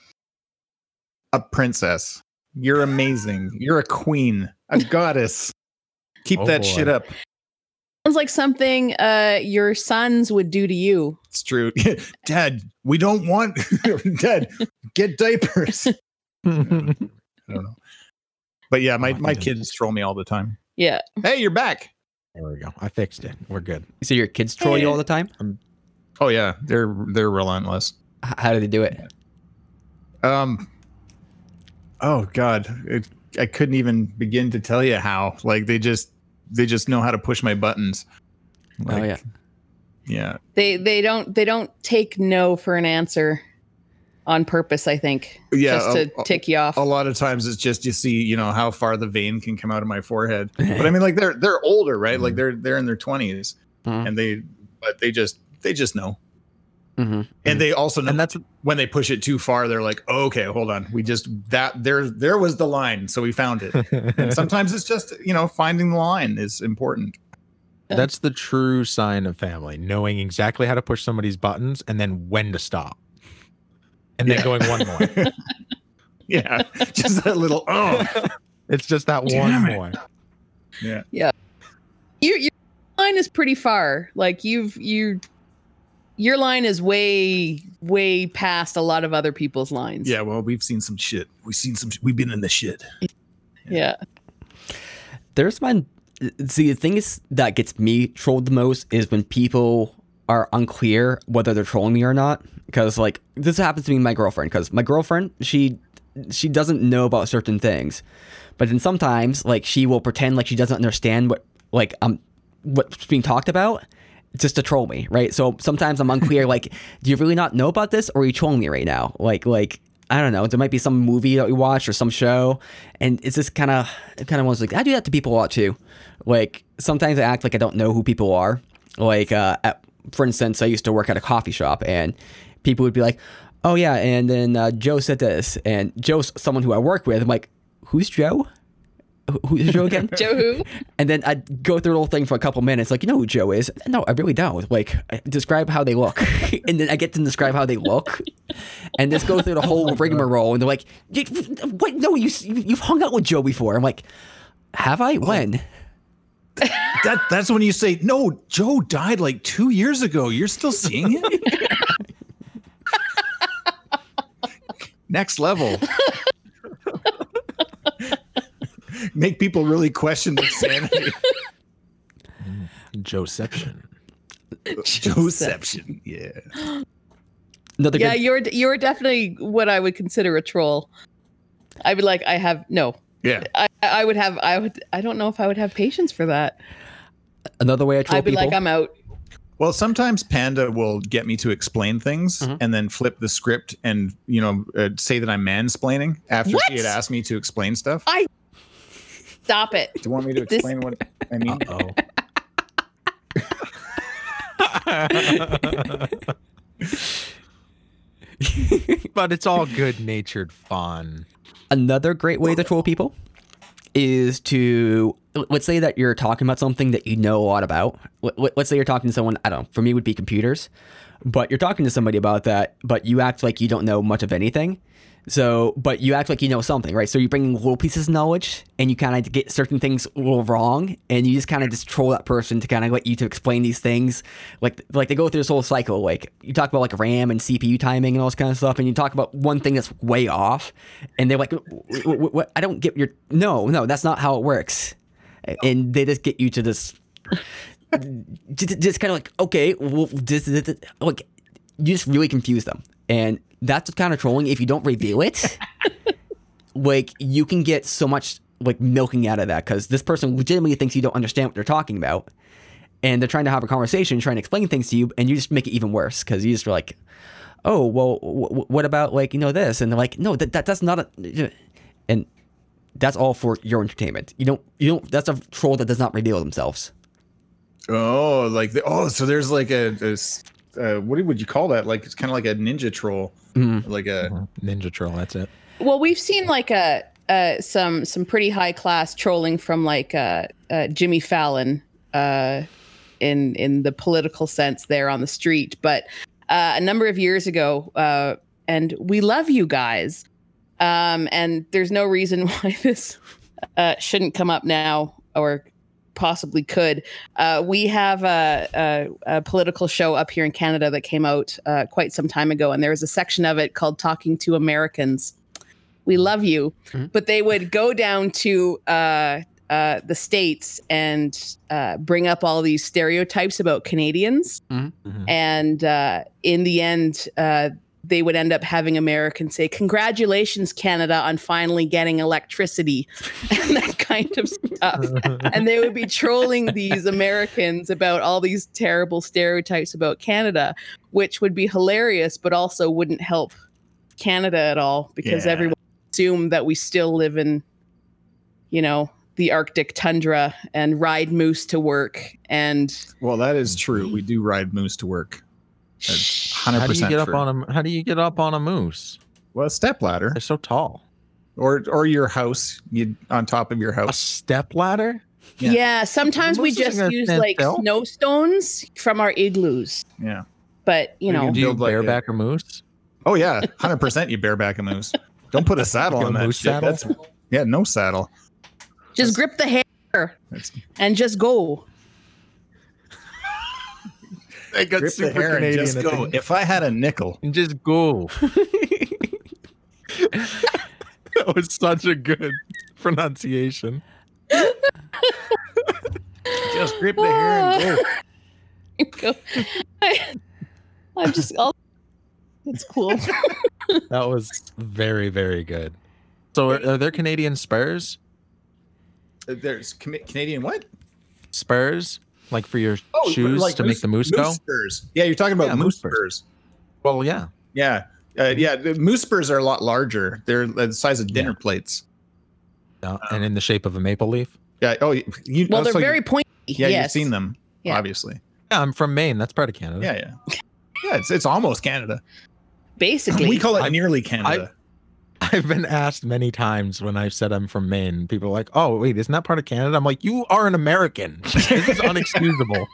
a princess. You're amazing. You're a queen, a goddess. Keep Oh, that boy. shit up. Sounds like something uh your sons would do to you. It's true. Dad, we don't want Dad, get diapers. I don't know. But yeah, my, Oh, my kids troll me all the time. Yeah. Hey, you're back. there we go i fixed it we're good so your kids troll you all the time. Oh yeah, they're they're relentless. How do they do it? Um Oh god, it, I couldn't even begin to tell you how. Like they just they just know how to push my buttons. oh yeah. Yeah. They they don't they don't take no for an answer on purpose, I think. Yeah, Just to a- a- tick you off. a lot of times it's just you see you know how far the vein can come out of my forehead. But i mean like they're they're older right? Like they're they're in their 20s Mhm. and they but they just they just know. Mhm. and they also know and that's when they push it too far they're like oh, okay hold on. We just that there there was the line so we found it. And sometimes it's just you know finding the line is important. That's the true sign of family knowing exactly how to push somebody's buttons and then when to stop and then Yeah. going one more yeah just that little oh it's just that Damn one it. more yeah your your line is pretty far. Like you've you your line is way way past a lot of other people's lines. yeah well we've seen some shit we've seen some we've been in the shit Yeah. There's been see the thing is that gets me trolled the most is when people are unclear whether they're trolling me or not. Because like this happens to me my girlfriend. Because my girlfriend she she doesn't know about certain things, but then sometimes like she will pretend like she doesn't understand what like um what's being talked about just to troll me, right? So sometimes I'm unclear. like, do you really not know about this, or are you trolling me right now? Like, like I don't know. There might be some movie that we watch or some show, and it's just kind of, kind of was like I do that to people a lot too. Like sometimes I act like I don't know who people are. Like, uh, at, for instance, I used to work at a coffee shop, and people would be like, "Oh yeah," and then uh, Joe said this, and Joe's someone who I work with. I'm like, "Who's Joe? Who's Joe again?" Joe who? And then I'd go through the whole thing for a couple minutes, like, you know who Joe is? No, I really don't. Like, describe how they look. and then I get to describe how they look. And just go through the whole rigmarole. And they're like, what? No, you, you've hung out with Joe before. I'm like, have I? When? that that's when you say no joe died like two years ago you're still seeing him next level make people really question their sanity Joeception. Joeception. Yeah. Another yeah, good, you're you're definitely what I would consider a troll. I'd be like, I have no. Yeah. I, I would have I would I don't know if I would have patience for that. another way I troll I'd be people. like, I'm out. Well, sometimes Panda will get me to explain things Mhm. and then flip the script and you know uh, say that I'm mansplaining after she had asked me to explain stuff. I Stop it. Do you want me to This- explain what I mean? Oh. but it's all good natured fun. Another great way to troll people is to let's say that you're talking about something that you know a lot about. Let- let- Let's say you're talking to someone. I don't know. For me, would be computers, but you're talking to somebody about that, but you act like you don't know much of anything. So, but you act like you know something, right? So you're bringing little pieces of knowledge, and you kind of get certain things a little wrong, and you just kind of just troll that person to kind of let you to explain these things. Like, like they go through this whole cycle. Like you talk about like RAM and CPU timing and all this kind of stuff, and you talk about one thing that's way off, and they're like, "Wh- wh- wh- "I don't get your no, no, that's not how it works," and they just get you to this just, just kind of like okay well this, this, this- like you just really confuse them. And that's the kind of trolling. If you don't reveal it like you can get so much like milking out of that because this person legitimately thinks you don't understand what they're talking about. And they're trying to have a conversation trying to explain things to you and you just make it even worse because you just are like oh well w- what about like you know this? And they're like no that, that that's not a and that's all for your entertainment you don't you don't that's a troll that does not reveal themselves Oh, like the, oh, so there's like a uh, what would you call that? Like it's kind of like a ninja troll, Mhm. like a Mhm. Ninja troll, that's it. Well, we've seen like a uh, some some pretty high class trolling from like uh, uh, Jimmy Fallon uh, in in the political sense there on the street, but uh, a number of years ago, uh, and we love you guys, um, and there's no reason why this uh, shouldn't come up now or possibly could. Uh, we have a, a, a political show up here in Canada that came out uh, quite some time ago, and there was a section of it called "Talking to Americans." We love you, Mhm. but they would go down to uh, uh, the states and uh, bring up all these stereotypes about Canadians, Mhm. and uh, in the end. They would end up having Americans say, Congratulations, Canada, on finally getting electricity and that kind of stuff and they would be trolling these Americans about all these terrible stereotypes about Canada, which would be hilarious, but also wouldn't help Canada at all because Yeah. everyone assumed that we still live in, you know, the Arctic tundra and ride moose to work. And well, that is true. We do ride moose to work. That's hundred How do you get true. up on a How do you get up on a moose? well, a step ladder They're so tall. or or your house, you on top of your house. A house. step ladder? Yeah. yeah, sometimes we just use like still. snow stones from our igloos. Yeah. But, you know, can Do you Build like bareback a moose? Oh yeah, hundred percent. You bareback a moose. Don't put a saddle Like a on that. moose shit. saddle? That's yeah, no saddle. just grip the hair and just go. They got grip the hair and just go. If I had a nickel, And just go. that was such a good pronunciation. just grip the hair and go. go. I, I'm just. I'll, it's cool. That was very, very good. So, are, are there Canadian spurs? Uh, There's Cam- Canadian what? Spurs, like for your Oh, shoes like to make the moose, go? spurs. Yeah, you're talking about Yeah, moose moose spurs. spurs. Well, yeah. Yeah, uh, yeah. The moose spurs are a lot larger. They're the size of dinner plates. Yeah, and in the shape of a maple leaf. Yeah. Oh, you. you Well, they're so you- very pointy. Yeah, yes. you've seen them, Yeah. obviously. Yeah, I'm from Maine. That's part of Canada. Yeah, yeah, yeah. It's it's almost Canada. Basically, We call it I- nearly Canada. I've been asked many times when I've said I'm from Maine. People are like, "Oh, wait, isn't that part of Canada?" I'm like, "You are an American. This is unexcusable."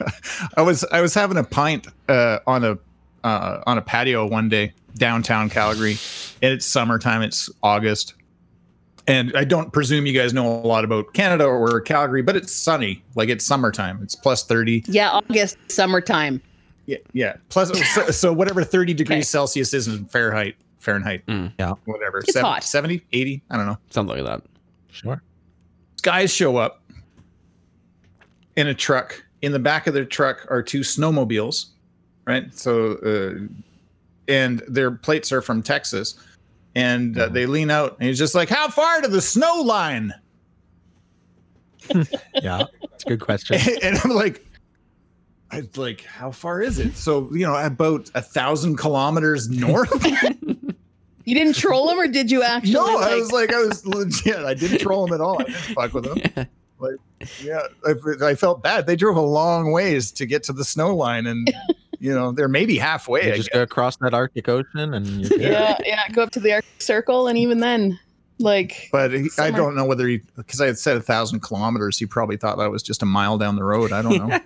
I was I was having a pint uh, on a uh, on a patio one day downtown Calgary, and it's summertime. It's August, and I don't presume you guys know a lot about Canada or Calgary, but it's sunny. Like it's summertime. It's plus thirty. yeah, August, summertime. Yeah, yeah. Plus, so, so whatever thirty degrees Okay. Celsius is in Fahrenheit. Fahrenheit. Mm. Yeah. Whatever. It's hot. 70, 80? I don't know. Something like that. Sure. guys show up in a truck in the back of their truck are two snowmobiles, right? So, uh, and their plates are from Texas, and uh, they lean out, and he's just like, "How far to the snow line?" Yeah, it's a good question. and I'm like, I like, how far is it? So you know, about a thousand kilometers north. You didn't troll him, or did you actually? no, I was like, I was legit. I didn't troll him at all. I didn't fuck with him. Like, yeah, I, I felt bad. They drove a long ways to get to the snow line, and you know, they're maybe halfway. You just go across that Arctic Ocean and yeah, yeah. Go up to the Arctic Circle, and even then, like, But he, I don't know whether he, because I had said a thousand kilometers, he probably thought that was just a mile down the road. I don't know.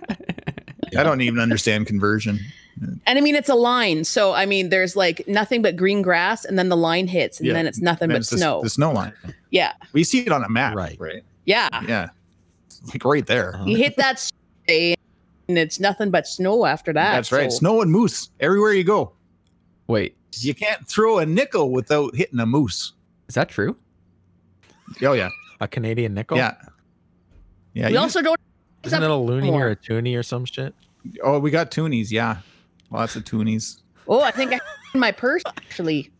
I don't even understand conversion. And I mean, it's a line, so I mean, there's like nothing but green grass, and then the line hits, and Yeah. then it's nothing And but it's snow. the snow line. yeah, We see it on a map, Right. Right. yeah. Yeah. It's like right there. You hit that, and it's nothing but snow after that. That's right. so- Snow and moose everywhere you go. Wait, You can't throw a nickel without hitting a moose. is that true? Oh yeah, A Canadian nickel? yeah, yeah. We you also don't. Isn't it a loony or a toonie or some shit? oh, we got toonies. Yeah, lots of toonies Oh, I think I in my purse actually.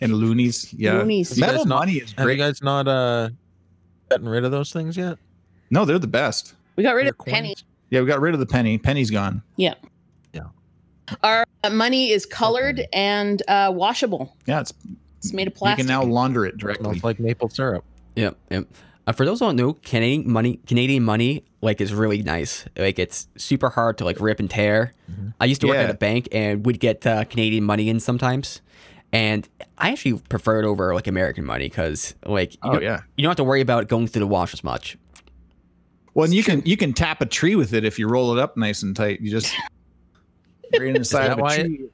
and loonies. Yeah, Loonies. You metal guys not- money is Have you guys not uh gotten rid of those things yet? no, they're the best. We got rid Your of penny. Yeah, we got rid of the penny. Penny's gone. Yeah. Yeah. Our uh, money is colored penny. and uh, washable. Yeah, it's It's made of plastic. you can now launder it directly. Smells like maple syrup. Yep, yep. Uh, for those who don't know, Canadian money, Canadian money, like is really nice. Like it's super hard to like rip and tear. I used to work Yeah. at a bank and we'd get uh, Canadian money in sometimes, and I actually prefer it over like American money because like you, Oh don't, yeah. you don't have to worry about going through the wash as much. Well, and you can you can tap a tree with it if you roll it up nice and tight. You just right in the that of a why it- tree.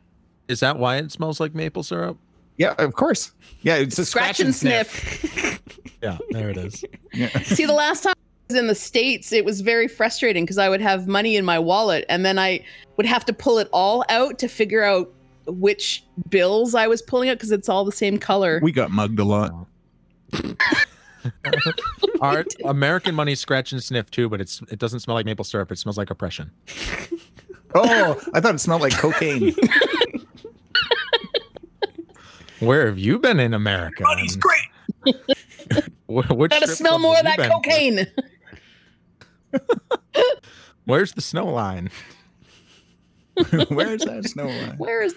Is that why it smells like maple syrup? Yeah, of course. Yeah, it's a Scratch and sniff. Yeah, there it is. Yeah. See, the last time I was in the States, it was very frustrating because I would have money in my wallet and then I would have to pull it all out to figure out which bills I was pulling out because it's all the same color. We got mugged a lot. Our American money scratch and sniff too, but it's it doesn't smell like maple syrup. It smells like oppression. Oh, I thought it smelled like cocaine. Where have you been in America? Money's great. Wh- Which Gotta smell more of that you cocaine. Where's the snow line? Where's that snow line? Where is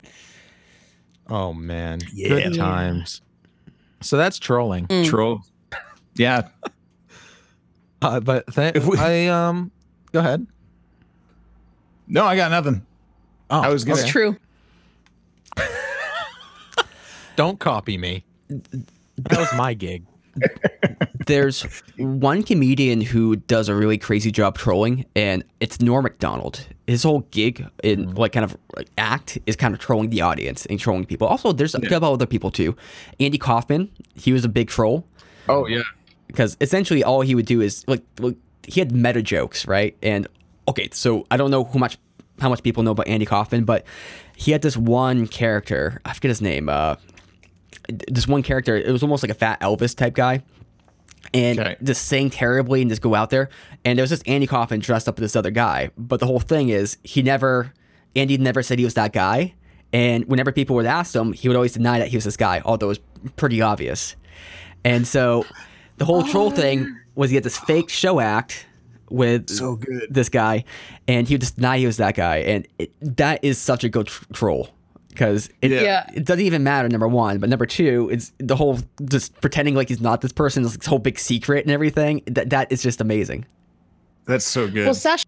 Oh man, Yeah. good times. So that's trolling. Mm. Troll. Yeah. Uh, but th- If we- I um, go ahead. No, I got nothing. Oh, I was gonna- It's true. Don't copy me. That was my gig. There's one comedian who does a really crazy job trolling, and it's Norm Macdonald. His whole gig in like kind of like, act is kind of trolling the audience and trolling people. Also, there's a couple other people too. Andy Kaufman, he was a big troll Oh yeah. because essentially all he would do is like, like he had meta jokes, right? And okay, so I don't know who much how much people know about Andy Kaufman, but he had this one character. I forget his name. Uh, this one character. It was almost like a fat Elvis type guy. And Okay. just sing terribly and just go out there. And there was this Andy Kaufman dressed up as this other guy. But the whole thing is he never Andy never said he was that guy. And whenever people would ask him, he would always deny that he was this guy, although it was pretty obvious. And so the whole oh, troll thing was he had this fake show act with So good. this guy, and he would just deny he was that guy. And it, that is such a good tr- troll because it, Yeah. Yeah. it doesn't even matter, number one. But number two, it's the whole just pretending like he's not this person, this whole big secret and everything. That, that is just amazing. That's so good. Well, Sacha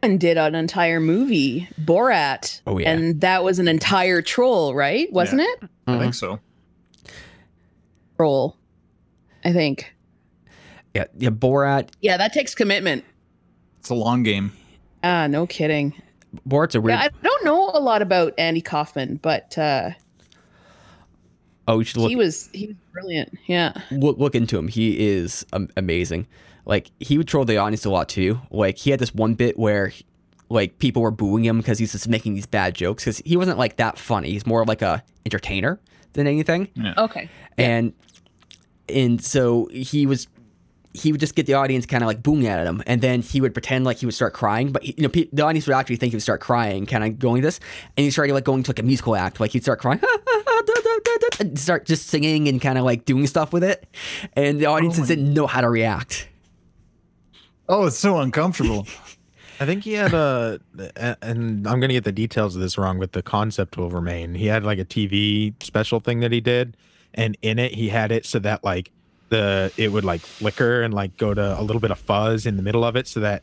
Baron did an entire movie, Borat. Oh, yeah. And that was an entire troll, right? Wasn't it? I think so. Troll. I think. Yeah, yeah. Borat. Yeah, that takes commitment. It's a long game. Ah, no kidding. Borat's a weird. Yeah, I don't know a lot about Andy Kaufman, but uh, oh, you should look. he was he was brilliant. Yeah. look, look into him. He is um, amazing. Like he would troll the audience a lot too. Like he had this one bit where like people were booing him because he's just making these bad jokes because he wasn't like that funny. He's more like a entertainer than anything. Okay. And and so he was he would just get the audience kind of like booing at him, and then he would pretend like he would start crying, but he, you know pe- the audience would actually think he would start crying, kind of going this, and he started like going to like a musical act, like he'd start crying, and start just singing and kind of like doing stuff with it, and the audiences oh didn't know how to react. Oh, it's so uncomfortable. I think he had a, a- and I'm gonna get the details of this wrong, but the concept will remain. He had like a TV special thing that he did, and in it he had it so that like the it would like flicker and like go to a little bit of fuzz in the middle of it, so that.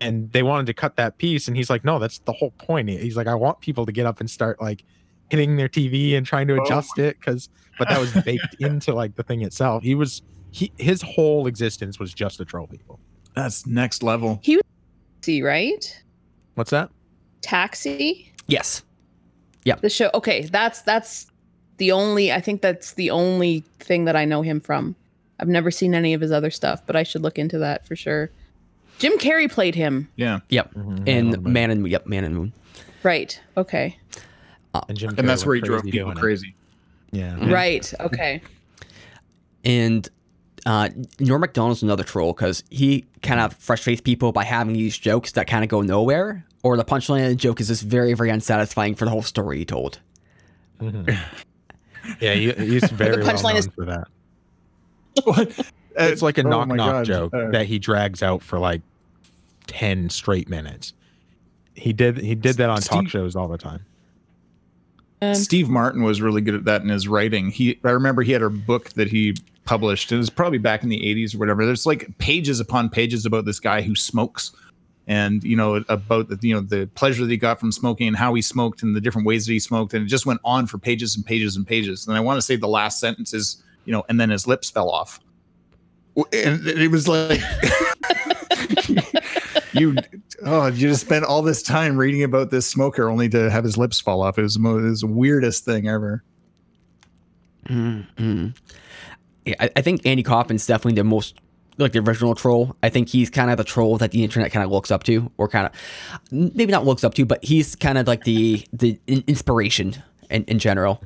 And they wanted to cut that piece, and he's like, "No, that's the whole point." He's like, "I want people to get up and start like hitting their TV and trying to Oh. adjust it, because." But that was baked into like the thing itself. He was he his whole existence was just to troll people. That's next level. He was, see, right? What's that? Taxi. Yes, Yep. The show. Okay, that's that's the only. I think that's the only thing that I know him from. I've never seen any of his other stuff, but I should look into that for sure. Jim Carrey played him. Yeah. yep, Mhm, in. Man and yep, Man and Moon. Right. Okay. and, Jim And that's where he drove people doing it. crazy. Yeah. Right. Okay. And uh, Norm Macdonald's another troll because he kind of frustrates people by having these jokes that kind of go nowhere, or the punchline of the joke is just very, very unsatisfying for the whole story he told. Mhm. Yeah, he, he's very well punchline known is- for that. It's like a oh knock knock God. joke Uh, that he drags out for like ten straight minutes. He did he did that on talk shows all the time. Um, Steve Martin was really good at that in his writing. He, I remember he had a book that he published. It was probably back in the '80s or whatever. There's like pages upon pages about this guy who smokes, and you know about the you know the pleasure that he got from smoking and how he smoked and the different ways that he smoked, and it just went on for pages and pages and pages. And I want to say the last sentence is you know, and then his lips fell off, and it was like. you oh you just spent all this time reading about this smoker only to have his lips fall off it was the, it was the weirdest thing ever Mm-hmm. Yeah, I, I think Andy Kaufman's definitely the most like the original troll. I think he's kind of the troll that the internet kind of looks up to, or kind of maybe not looks up to, but he's kind of like the the inspiration in, in general.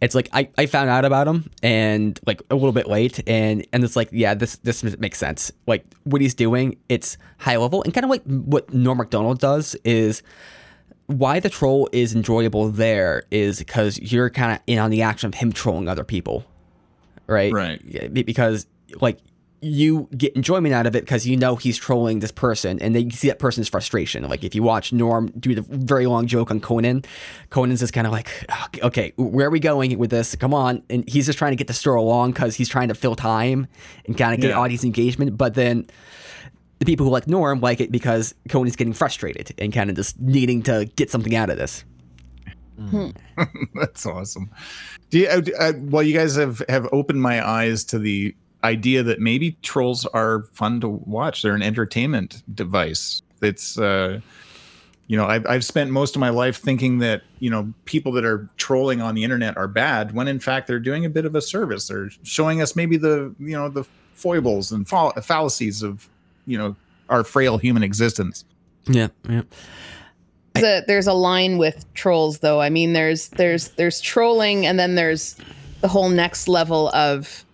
It's like I, I found out about him and like a little bit late and and it's like yeah this this makes sense like what he's doing it's high level and kind of like what Norm Macdonald does is why the troll is enjoyable there is because you're kind of in on the action of him trolling other people, right? Right. Because like you get enjoyment out of it because you know he's trolling this person, and then you see that person's frustration. Like if you watch Norm do the very long joke on Conan, Conan's just kind of like, "Okay, okay, where are we going with this? Come on! And he's just trying to get the story along because he's trying to fill time and kind of get Yeah. audience engagement, but then the people who like Norm like it because Conan's getting frustrated and kind of just needing to get something out of this. that's awesome do you uh, uh, well you guys have have opened my eyes to the idea that maybe trolls are fun to watch they're an entertainment device it's uh you know I've, I've spent most of my life thinking that you know people that are trolling on the internet are bad when in fact they're doing a bit of a service they're showing us maybe the you know the foibles and fall- fallacies of you know our frail human existence Yeah, yeah. There's a, there's a line with trolls though. I mean, there's there's there's trolling, and then there's the whole next level of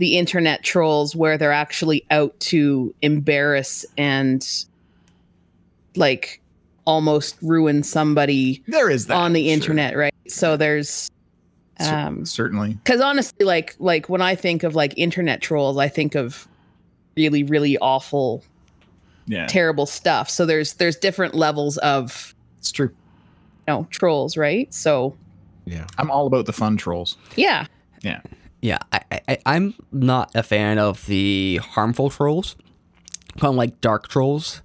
the internet trolls where they're actually out to embarrass and like almost ruin somebody there is that on the sure. internet, right? So there's um certainly. because honestly like like when i think of like internet trolls i think of really really awful yeah. terrible stuff. So there's there's different levels of it's true. you know trolls right? So Yeah. i'm all about the fun trolls. Yeah. Yeah, I, I, I'm not a fan of the harmful trolls, kind of like dark trolls.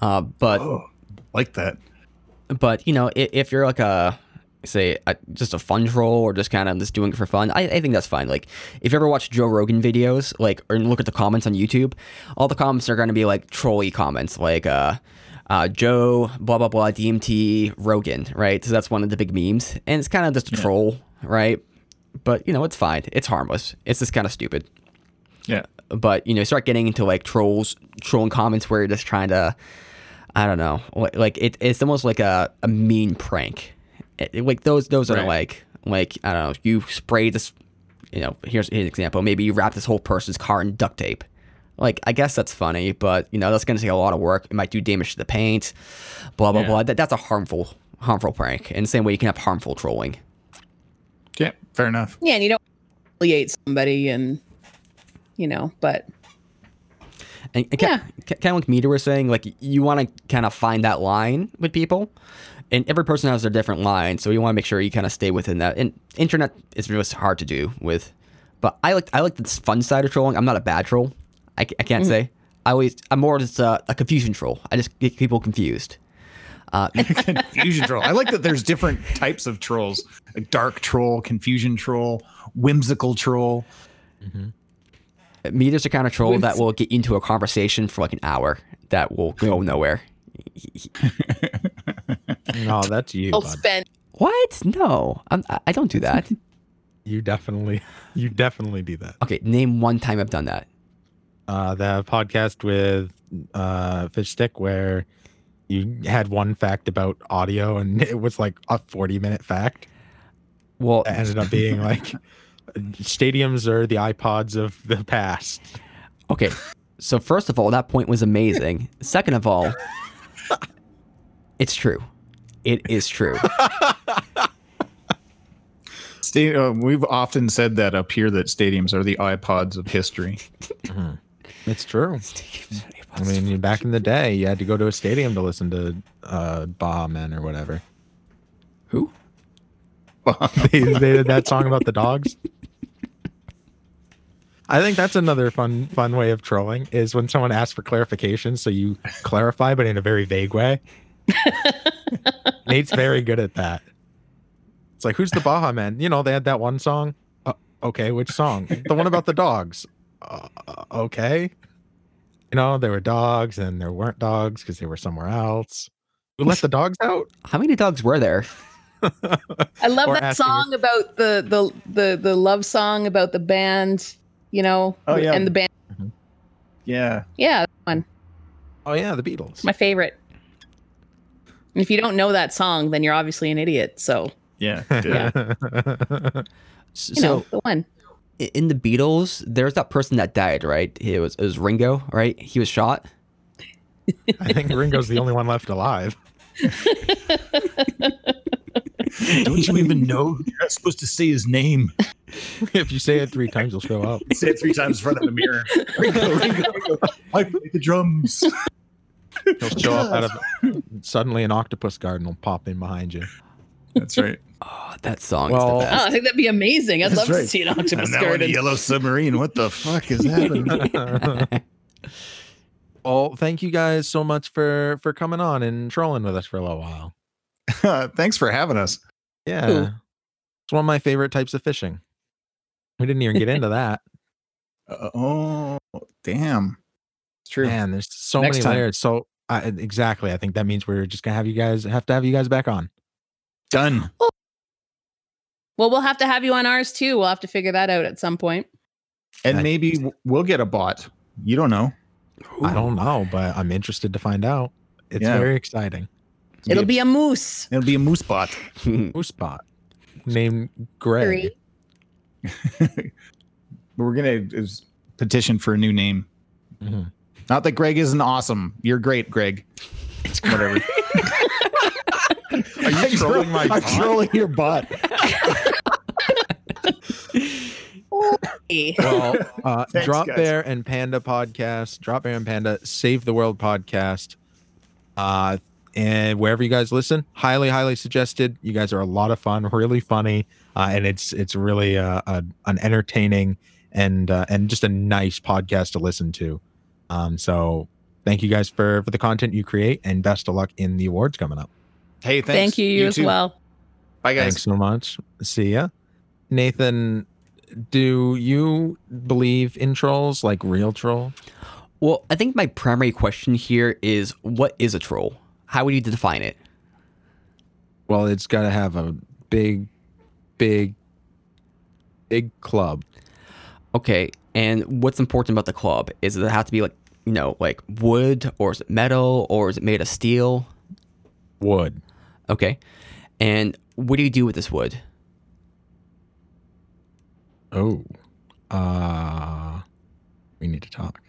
Uh, but oh like that but you know, if, if you're like a say a, just a fun troll or just kind of just doing it for fun, I, I think that's fine. Like if you ever watch Joe Rogan videos, like or look at the comments on YouTube, all the comments are going to be like trolly comments, like uh, uh, Joe blah blah blah DMT Rogan, right? So that's one of the big memes, and it's kind of just a troll, right? But you know, it's fine. It's harmless. It's just kind of stupid. yeah but you know start getting into like trolls trolling comments where you're just trying to i don't know like, it, it's almost like a, a mean prank It- like those those are like like i don't know you spray this you know here's, here's an example maybe you wrap this whole person's car in duct tape Like, I guess that's funny, but you know, that's gonna take a lot of work. It might do damage to the paint. Blah blah Yeah. blah. That, that's a harmful, harmful prank. In the same way, you can have harmful trolling. Yeah, fair enough. Yeah, and you don't humiliate somebody, and you know, but And, and kind of like Meader was saying, like you want to kind of find that line with people, and every person has their different line, so you want to make sure you kind of stay within that. And internet is really hard to do with, but I like I like the fun side of trolling. I'm not a bad troll. I, I can't mm. say. I always I'm more just a, a confusion troll. I just get people confused. Uh, Confusion troll. I like that there's different types of trolls. A dark troll, confusion troll, whimsical troll. Meader's the kind of troll that will get you into a conversation for like an hour that will go nowhere. No, that's you. I'll spend. What? No, I'm, I I don't do that. You definitely, you definitely do that. okay, name one time I've done that. Uh, the podcast with uh, Fish Stick where you had one fact about audio and it was like a 40 minute fact. Well, That ended up being like stadiums are the iPods of the past. Okay. So first of all, that point was amazing. Second of all, it's true. It is true. Sta- uh, we've often said that up here that stadiums are the iPods of history. It's true. I mean, back in the day, you had to go to a stadium to listen to uh, Baha Men or whatever. Who? they, they did that song about the dogs. I think that's another fun fun way of trolling is when someone asks for clarification, so you clarify, but in a very vague way. Nate's very good at that. It's like, who's the Baha Men? You know, they had that one song. Uh, okay, which song? The one about the dogs. Uh, okay. You know, there were dogs and there weren't dogs because they were somewhere else. We let the dogs out? How many dogs were there? I love Or that asking song about the the the the love song about the band. You know, Oh, yeah. and the band. Mm-hmm. Yeah. Yeah, that one. Oh yeah, the Beatles. my favorite. And if you don't know that song, then you're obviously an idiot. So Yeah. Yeah. S- you So know the one. I- in the Beatles, there's that person that died, right? It was it was Ringo, right? He was shot. I think Ringo's the only one left alive. Don't you even know? You're not supposed to say his name. if you say it three times, he'll show up. Say it three times in front of the mirror. Ringo, Ringo, Ringo. I play the drums. He'll show up out of suddenly an octopus garden will pop in behind you. That's right. Oh, that song Well- is the Oh. I think that'd be amazing. I'd That's love to see an I'm octopus now in a garden. yellow submarine. What the fuck is happening? well, thank you guys so much for for coming on and trolling with us for a little while. Thanks for having us. Yeah, Cool. it's one of my favorite types of fishing. We didn't even get into that. Uh, oh, damn. It's true. Man, there's so Next many time. layers. So I exactly, I think that means we're just gonna have you guys have to have you guys back on. Done. Well, we'll have to have you on ours too. We'll have to figure that out at some point. And I- maybe we'll get a bot. You don't know. I don't know, but I'm interested to find out. It's Yeah. very exciting. It'll be a moose. It'll be a moose bot. Moose spot named Greg. Three. We're gonna petition for a new name. Mhm. Not that Greg isn't awesome. You're great, Greg. It's whatever. Are you trolling my I'm bot? trolling your butt. Well, uh, Thanks, Drop guys. Bear and Panda podcast, Drop Bear and Panda Save the World podcast. Uh, and wherever you guys listen, highly, highly suggested. You guys are a lot of fun, really funny, uh, and it's it's really uh, a, an entertaining and uh, and just a nice podcast to listen to. Um, so thank you guys for for the content you create, and best of luck in the awards coming up. Hey, thanks. Thank you, you, as too. well. Bye, guys. Thanks so much. See ya, Nathan. Do you believe in trolls like real troll? Well, I think my primary question here is what is a troll? How would you define it? Well, it's got to have a big, big, big club. Okay, and what's important about the club? Is it have to be like, you know, like wood or is it metal or is it made of steel? Wood. Okay. And what do you do with this wood? Oh. Uh we need to talk.